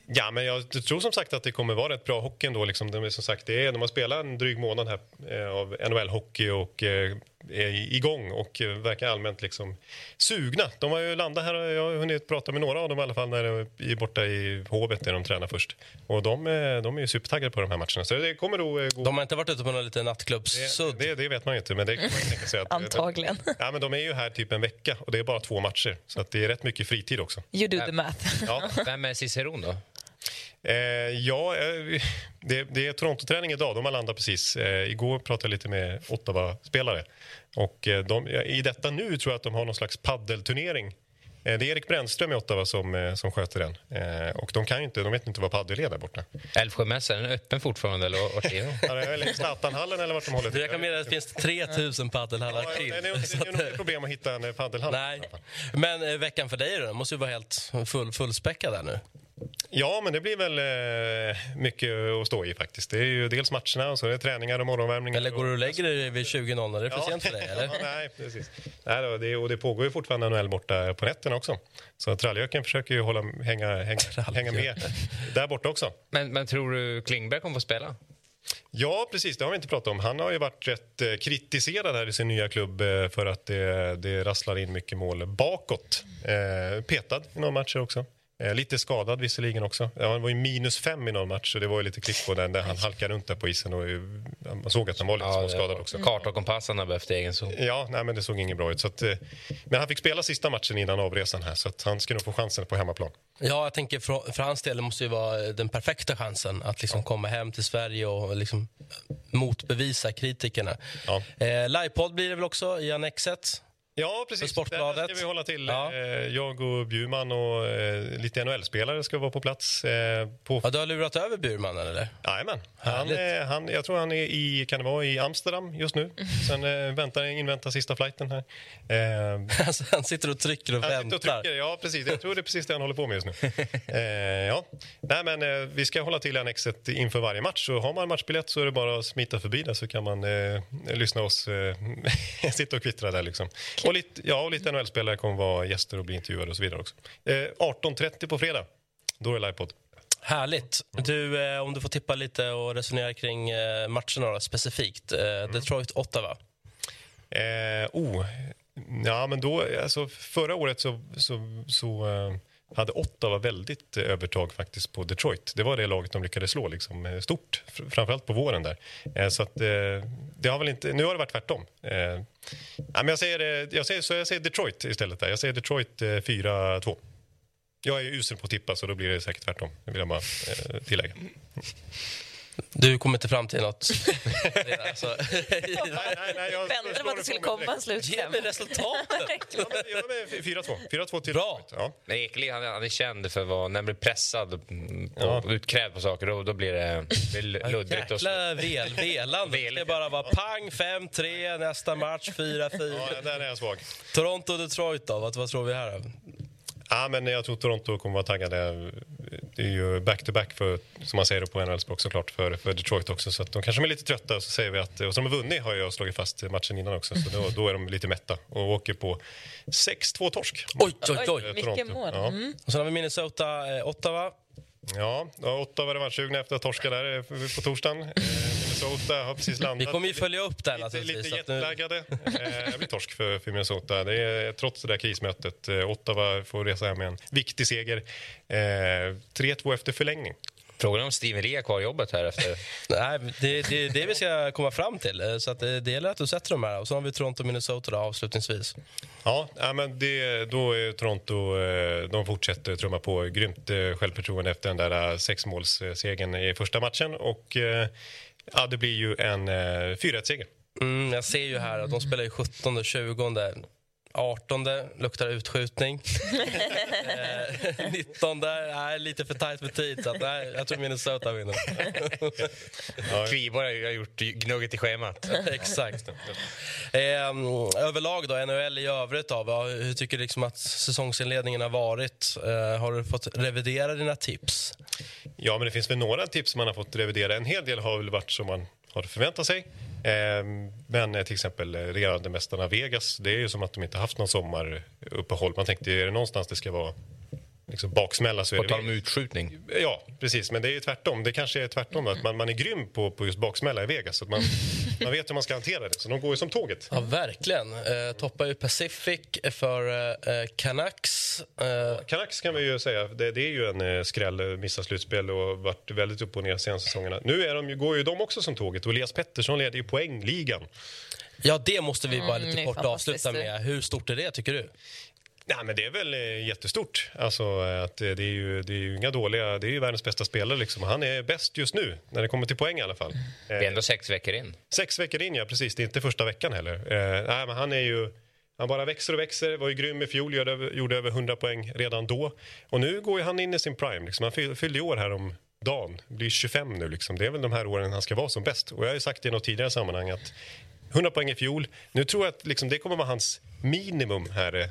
Speaker 7: Ja, men jag tror som sagt att det kommer vara rätt bra hockey ändå. Liksom. De, är, som sagt, det är, de har spelat en dryg månad här eh, av NHL-hockey och eh, är igång och eh, verkar allmänt liksom sugna. De har ju landat här jag har hunnit prata med några av dem i alla fall när de är borta i Hovet där de tränar först. Och de, eh, de är ju supertaggade på de här matcherna. Så det kommer nog eh, gå...
Speaker 1: De har inte varit ute på någon liten nattklubbssudd?
Speaker 7: det, det vet man ju inte, men det kan man tänka sig. Att,
Speaker 2: Antagligen.
Speaker 7: Ja, men de är ju här typ en vecka och det är bara två matcher. Så att det är rätt mycket fritid också.
Speaker 2: You do the math.
Speaker 7: Ja.
Speaker 3: Vem är Ciceron då?
Speaker 7: Eh, ja, eh, det, det är Toronto-träning idag. De har landat precis. Eh, igår pratade jag lite med Ottawa-spelare. Och eh, de, I detta nu tror jag att de har någon slags paddelturnering. Eh, det är Erik Brännström i Ottawa som, som sköter den. Eh, och de, kan ju inte, de vet inte vad paddel är där borta.
Speaker 3: Älvsjömässan, är den öppen fortfarande? Eller vart är den?
Speaker 7: Ja, det är Eller Zlatanhallen eller vart de håller
Speaker 1: Du, jag kan meddela att det finns 3000 paddelhallar
Speaker 7: Ja,
Speaker 1: till.
Speaker 7: det är nog inget problem att hitta en paddelhall.
Speaker 1: Nej. Men eh, veckan för dig då? Den måste ju vara helt full, fullspäckad där nu.
Speaker 7: Ja, men det blir väl eh, mycket att stå i faktiskt. Det är ju dels matcherna och så är det träningar och morgonvärmningar.
Speaker 1: Eller går du och lägger dig vid 20.00? Är det för
Speaker 7: Ja.
Speaker 1: sent för dig? Eller?
Speaker 7: Ja, nej, precis. Nej, då, det, och det pågår ju fortfarande NHL borta på nätterna också. Så Tralljöken försöker ju hålla, hänga, hänga, hänga med där borta också.
Speaker 3: Men, men tror du Klingberg kommer få spela?
Speaker 7: Ja, precis. Det har vi inte pratat om. Han har ju varit rätt eh, kritiserad här i sin nya klubb eh, för att det, det rasslar in mycket mål bakåt. Petad i några matcher också. Eh, lite skadad visserligen också. Ja, han var ju minus fem i någon match och det var ju lite klick på den där han halkade runt där på isen och eh, man såg att han var lite småskadad också.
Speaker 3: Karta och kompassen har behövt egen zon.
Speaker 7: Ja, nej, men det såg inget bra ut. Så att, eh, men han fick spela sista matchen innan avresan här så att han ska nog få chansen på hemmaplan.
Speaker 1: Ja, jag tänker för, för hans del det måste ju vara den perfekta chansen att liksom komma hem till Sverige och liksom motbevisa kritikerna.
Speaker 7: Ja.
Speaker 1: Eh, Livepodd blir det väl också i Annexet?
Speaker 7: Ja, precis.
Speaker 1: Sportbladet.
Speaker 7: Där ska vi hålla till.
Speaker 1: Ja.
Speaker 7: Eh, Jag och Bjurman och eh, lite NHL-spelare ska vara på plats. eh, På...
Speaker 1: Ja, du har lurat över Burmannen eller?
Speaker 7: Jajamän. Han, han, jag tror han är i, kan det vara, i Amsterdam just nu. Sen eh, väntar, inväntar sista flighten här.
Speaker 1: Alltså, han sitter och trycker och
Speaker 7: Han sitter
Speaker 1: väntar.
Speaker 7: och trycker, ja precis. Jag tror det är precis det han håller på med just nu. ja. Nej, men, vi ska hålla till i Annexet inför varje match. Så har man matchbiljett så är det bara att smita förbi där så kan man eh, lyssna oss sitta och kvittra där. Liksom. Och lite, ja, och lite NHL-spelare kommer vara gäster och bli intervjuade och så vidare också. Eh, 18.30 på fredag. Då är det livepodd.
Speaker 1: Härligt. Du, eh, om du får tippa lite och resonera kring eh, matcherna då, specifikt. Eh, Detroit-Ottawa.
Speaker 7: Eh, oh, ja, men då, alltså, förra året så, så, så eh, hade Ottawa väldigt eh, övertag faktiskt på Detroit. Det var det laget de lyckades slå liksom, eh, stort, framförallt på våren där. Eh, så att, det har väl inte, nu har det varit tvärtom. Men jag, säger, jag, säger, så jag säger Detroit istället. Där. Jag säger Detroit 4-2. Jag är usel på att tippa så då blir det säkert tvärtom. Det vill jag bara tillägga.
Speaker 1: Du kommer inte fram till något? alltså,
Speaker 7: jag-
Speaker 2: Väntade på att det skulle komma en
Speaker 1: ge
Speaker 2: slutkläm.
Speaker 1: mig resultatet!
Speaker 7: Ja, men- ja, men 4-2. 4-2 till
Speaker 1: Bra.
Speaker 7: Ja.
Speaker 3: Men Ekelind han, han är känd för vad, när han blir pressad och
Speaker 7: Ja.
Speaker 3: utkrävd på saker, då, då blir det, det luddigt.
Speaker 1: Jäkla vel, velande. Det ska bara vara pang 5-3, nästa match 4-4.
Speaker 7: Ja, där är jag svag.
Speaker 1: Toronto-Detroit då? Vad, vad tror vi här?
Speaker 7: Ja, men jag tror Toronto kommer vara taggade. Är ju back-to-back, för, som man säger på NHL-språk såklart, för, för Detroit också. Så att de kanske är lite trötta. Och så säger vi att, och som har vunnit har jag slagit fast matchen innan också, så då, då är de lite mätta och åker på 6-2 torsk.
Speaker 1: Oj, oj, oj.
Speaker 7: Eh,
Speaker 2: Mycket mål.
Speaker 7: Ja.
Speaker 2: Mm.
Speaker 1: Och sen har vi Minnesota, eh, Ottawa.
Speaker 7: Ja, Ottawa revanschsugna efter att torska där eh, på torsdagen. Eh, Minnesota har precis landat.
Speaker 1: Vi kommer ju följa upp den
Speaker 7: Lite, lite jetlaggade. Eh, det blir torsk för, för Minnesota. Det är, trots det där krismötet. Eh, Ottawa får resa hem med en viktig seger. Eh, 3-2 efter förlängning.
Speaker 3: Frågan om Steven Lee har jobbet här efter...
Speaker 1: Nej, det, det är det vi ska komma fram till. Eh, Så att det, det gäller att du sätter de här. Och så har vi Toronto och Minnesota då, avslutningsvis.
Speaker 7: Ja, men det, då är Toronto, eh, de fortsätter trumma på grymt eh, självförtroende efter den där eh, sexmålssegern i första matchen. Och eh, ja, det blir ju en eh, 4-1-seger.
Speaker 1: Mm, jag ser ju här att de spelar ju 17, och 20, 18 luktar utskjutning. eh, 19 är lite för tajt med tid. Så att, nej, jag tror Minnesota vinner.
Speaker 3: Kviborg har gjort gnugget i schemat.
Speaker 1: Exakt. Eh, överlag då, NHL i övrigt då, hur tycker du liksom att säsongsinledningen har varit? Eh, har du fått revidera dina tips?
Speaker 7: Ja, men det finns väl några tips man har fått revidera. En hel del har väl varit som man har förväntat sig. Eh, men eh, till exempel eh, regerande mästarna Vegas, det är ju som att de inte haft någon sommaruppehåll. Man tänkte, är det någonstans det ska vara liksom baksmälla så är
Speaker 3: På
Speaker 7: det
Speaker 3: tal om utskjutning.
Speaker 7: Ja, precis. Men det är tvärtom. Det kanske är tvärtom. Att man, man är grym på, på just baksmälla i Vegas. Att man, man vet hur man ska hantera det. Så de går ju som tåget.
Speaker 1: Ja, verkligen. Eh, toppar ju Pacific för eh, Canucks. Eh,
Speaker 7: Canucks kan vi ju säga, det, det är ju en eh, skräll, missa slutspel och varit väldigt upp och ner senaste säsongerna. Nu är de, ju- går ju de också som tåget och Elias Pettersson leder ju poängligan.
Speaker 1: ja, det måste vi bara
Speaker 2: Mm,
Speaker 1: lite
Speaker 2: är
Speaker 1: kort avsluta med. Hur stort är det, tycker du?
Speaker 7: Nej, men det är väl eh, jättestort. Alltså, att eh, det, är ju, det är ju inga dåliga... Det är ju världens bästa spelare. Liksom. Han är bäst just nu, när det kommer till poäng i alla fall.
Speaker 3: Vi är ändå sex veckor in.
Speaker 7: Sex veckor in, ja. Precis. Det är inte första veckan heller. Eh, nej, men han är ju... Han bara växer och växer. Var ju grym i fjol, gjorde, över- gjorde över 100 poäng redan då. Och nu går han in i sin prime. Liksom. Han fyll- fyllde år här om dagen. Blir 25 nu. Liksom. Det är väl de här åren han ska vara som bäst. Och jag har ju sagt i något tidigare sammanhang att 100 poäng i fjol. Nu tror jag att liksom, det kommer vara hans minimum här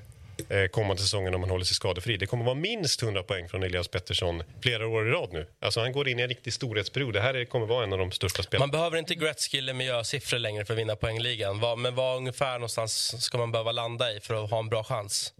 Speaker 7: kommande säsongen om han håller sig skadefri. Det kommer vara minst 100 poäng från Elias Pettersson flera år i rad nu. Alltså han går in i en riktig storhetsperiod. Det här är, kommer vara en av de största spelarna.
Speaker 1: Man behöver inte Gretzky eller miljösiffror längre för att vinna poängligan. Men vad ungefär någonstans ska man behöva landa i för att ha en bra chans?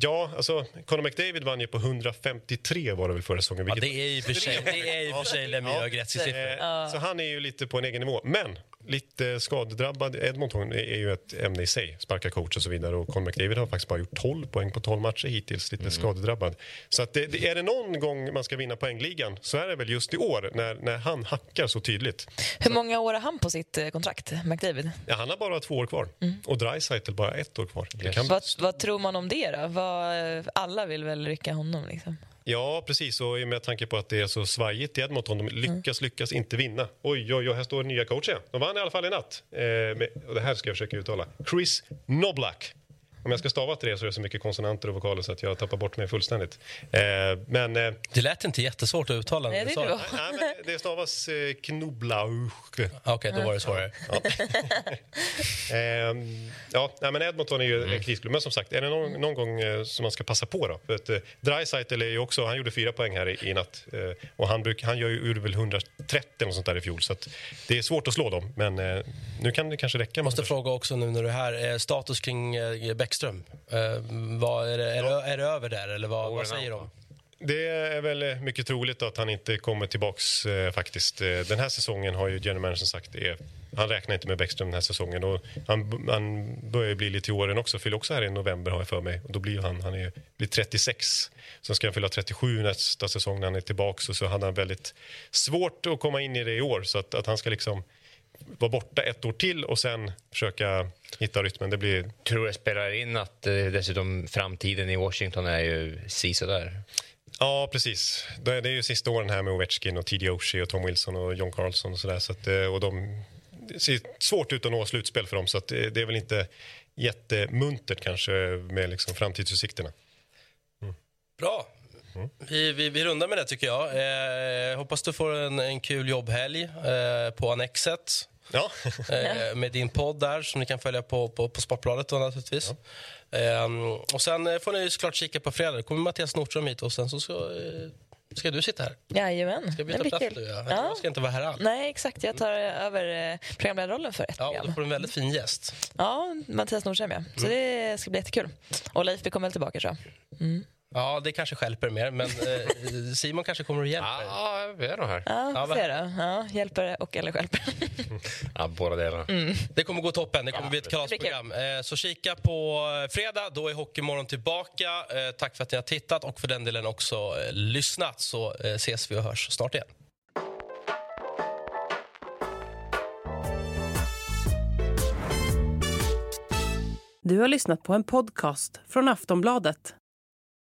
Speaker 7: Ja, alltså Conor McDavid vann ju på 153 var det väl förra säsongen.
Speaker 1: Ja, det är ju för sig, det är ju för sig Lemieux och Gretzky-siffror.
Speaker 7: Eh, Så han är ju lite på en egen nivå. Men lite skadedrabbad. Edmonton är ju ett ämne i sig. Sparka coach och så vidare. Och Conor McDavid har faktiskt bara gjort 12 poäng på 12 matcher hittills. Lite skadedrabbad. Så att det, det, är det någon gång man ska vinna poängligan så är det väl just i år när, när han hackar så tydligt.
Speaker 2: Hur många år har han på sitt eh, kontrakt, McDavid?
Speaker 7: Ja, han har bara två år kvar. Och Dreisaitl bara ett år kvar. Kan,
Speaker 2: Vad, vad tror man om det då? Vad, alla vill väl rycka honom liksom?
Speaker 7: Ja, precis. Och med tanke på att det är så svajigt i Edmonton. De lyckas, lyckas inte vinna. Oj, oj, oj, här står nya coachen. De vann i alla fall i natt. Eh, med, och det här ska jag försöka uttala. Chris Noblack. Om jag ska stava till det så är det så mycket konsonanter och vokaler så att jag tappar bort mig fullständigt. Eh, men... Eh,
Speaker 1: Det lät inte jättesvårt att uttala.
Speaker 2: Nej, det
Speaker 1: sa
Speaker 7: nej, men det stavas eh, Knoblauch.
Speaker 1: Okej, då var det svårare.
Speaker 7: Ja, nej, men Edmonton är ju en krisklubb. Men som sagt, är det någon, någon gång eh, som man ska passa på då? För att, eh, Dreisaitl är ju också, han gjorde fyra poäng här i, i natt. Eh, och han, bruk, han gör ju gjorde väl 130 eller något sånt där i fjol. Så att det är svårt att slå dem. Men eh, nu kan det kanske räcka.
Speaker 1: Jag måste fråga också nu när du är här. Eh, status kring eh, Bäckström. Eh, vad, är, det, är, det, är det över där eller vad, vad säger de?
Speaker 7: Det är väl mycket troligt att han inte kommer tillbaks eh, faktiskt. Eh, Den här säsongen har ju general managern sagt är, han räknar inte med Bäckström den här säsongen. Och han, han börjar ju bli lite i åren också, fyller också här i november har jag för mig. Och då blir han, han är, blir 36. Så ska han fylla 37 nästa säsong när han är tillbaks. Och så hade han väldigt svårt att komma in i det i år. Så att, att han ska liksom vara borta ett år till och sen försöka hitta rytmen. Det blir
Speaker 3: Tror det spelar in att eh, dessutom framtiden i Washington är ju sisådär.
Speaker 7: Ja, precis. Det är ju sista åren här med Ovechkin och T.D. Oshie och Tom Wilson och John Carlson och sådär. Så att, eh, och de, det ser svårt ut att nå slutspel för dem så att det, är väl inte jättemuntert kanske med liksom framtidsutsikterna.
Speaker 1: Bra. Vi, vi, vi rundar med det, tycker jag. Eh, hoppas du får en, en kul jobbhelg eh, på Annexet.
Speaker 7: Ja,
Speaker 1: eh, med din podd där som ni kan följa på, på, på Sportbladet då, naturligtvis. Ehm, och sen eh, får ni såklart kika på fredag. Då kommer Mattias Nordström hit och sen så ska, eh, Ska du sitta här?
Speaker 2: Jajamän,
Speaker 1: Ska vi byta plats du? Ja.
Speaker 2: Ja.
Speaker 1: Jag ska inte vara här alls.
Speaker 2: Nej, exakt. Jag tar över eh, programledarrollen för ett
Speaker 1: Ja,
Speaker 2: program.
Speaker 1: då får du en väldigt fin gäst.
Speaker 2: Ja, Mattias Nordström ja. Så det ska bli jättekul. Och Leif, vi kommer väl tillbaka tror jag.
Speaker 1: Ja, det kanske skälper mer, men eh, Simon kanske kommer och hjälper.
Speaker 3: Ja, vi är nog här.
Speaker 2: Ja,
Speaker 1: Ja,
Speaker 2: vi får se då. Ja, hjälpare och eller hjälper.
Speaker 3: Ja, båda delarna.
Speaker 1: Det kommer gå toppen. Det kommer bli ett kalasprogram. Eh, Så kika på eh, fredag. Då är Hockeymorgon tillbaka. Eh, Tack för att ni har tittat och för den delen också eh, lyssnat. Så eh, ses vi och hörs snart igen.
Speaker 8: Du har lyssnat på en podcast från Aftonbladet.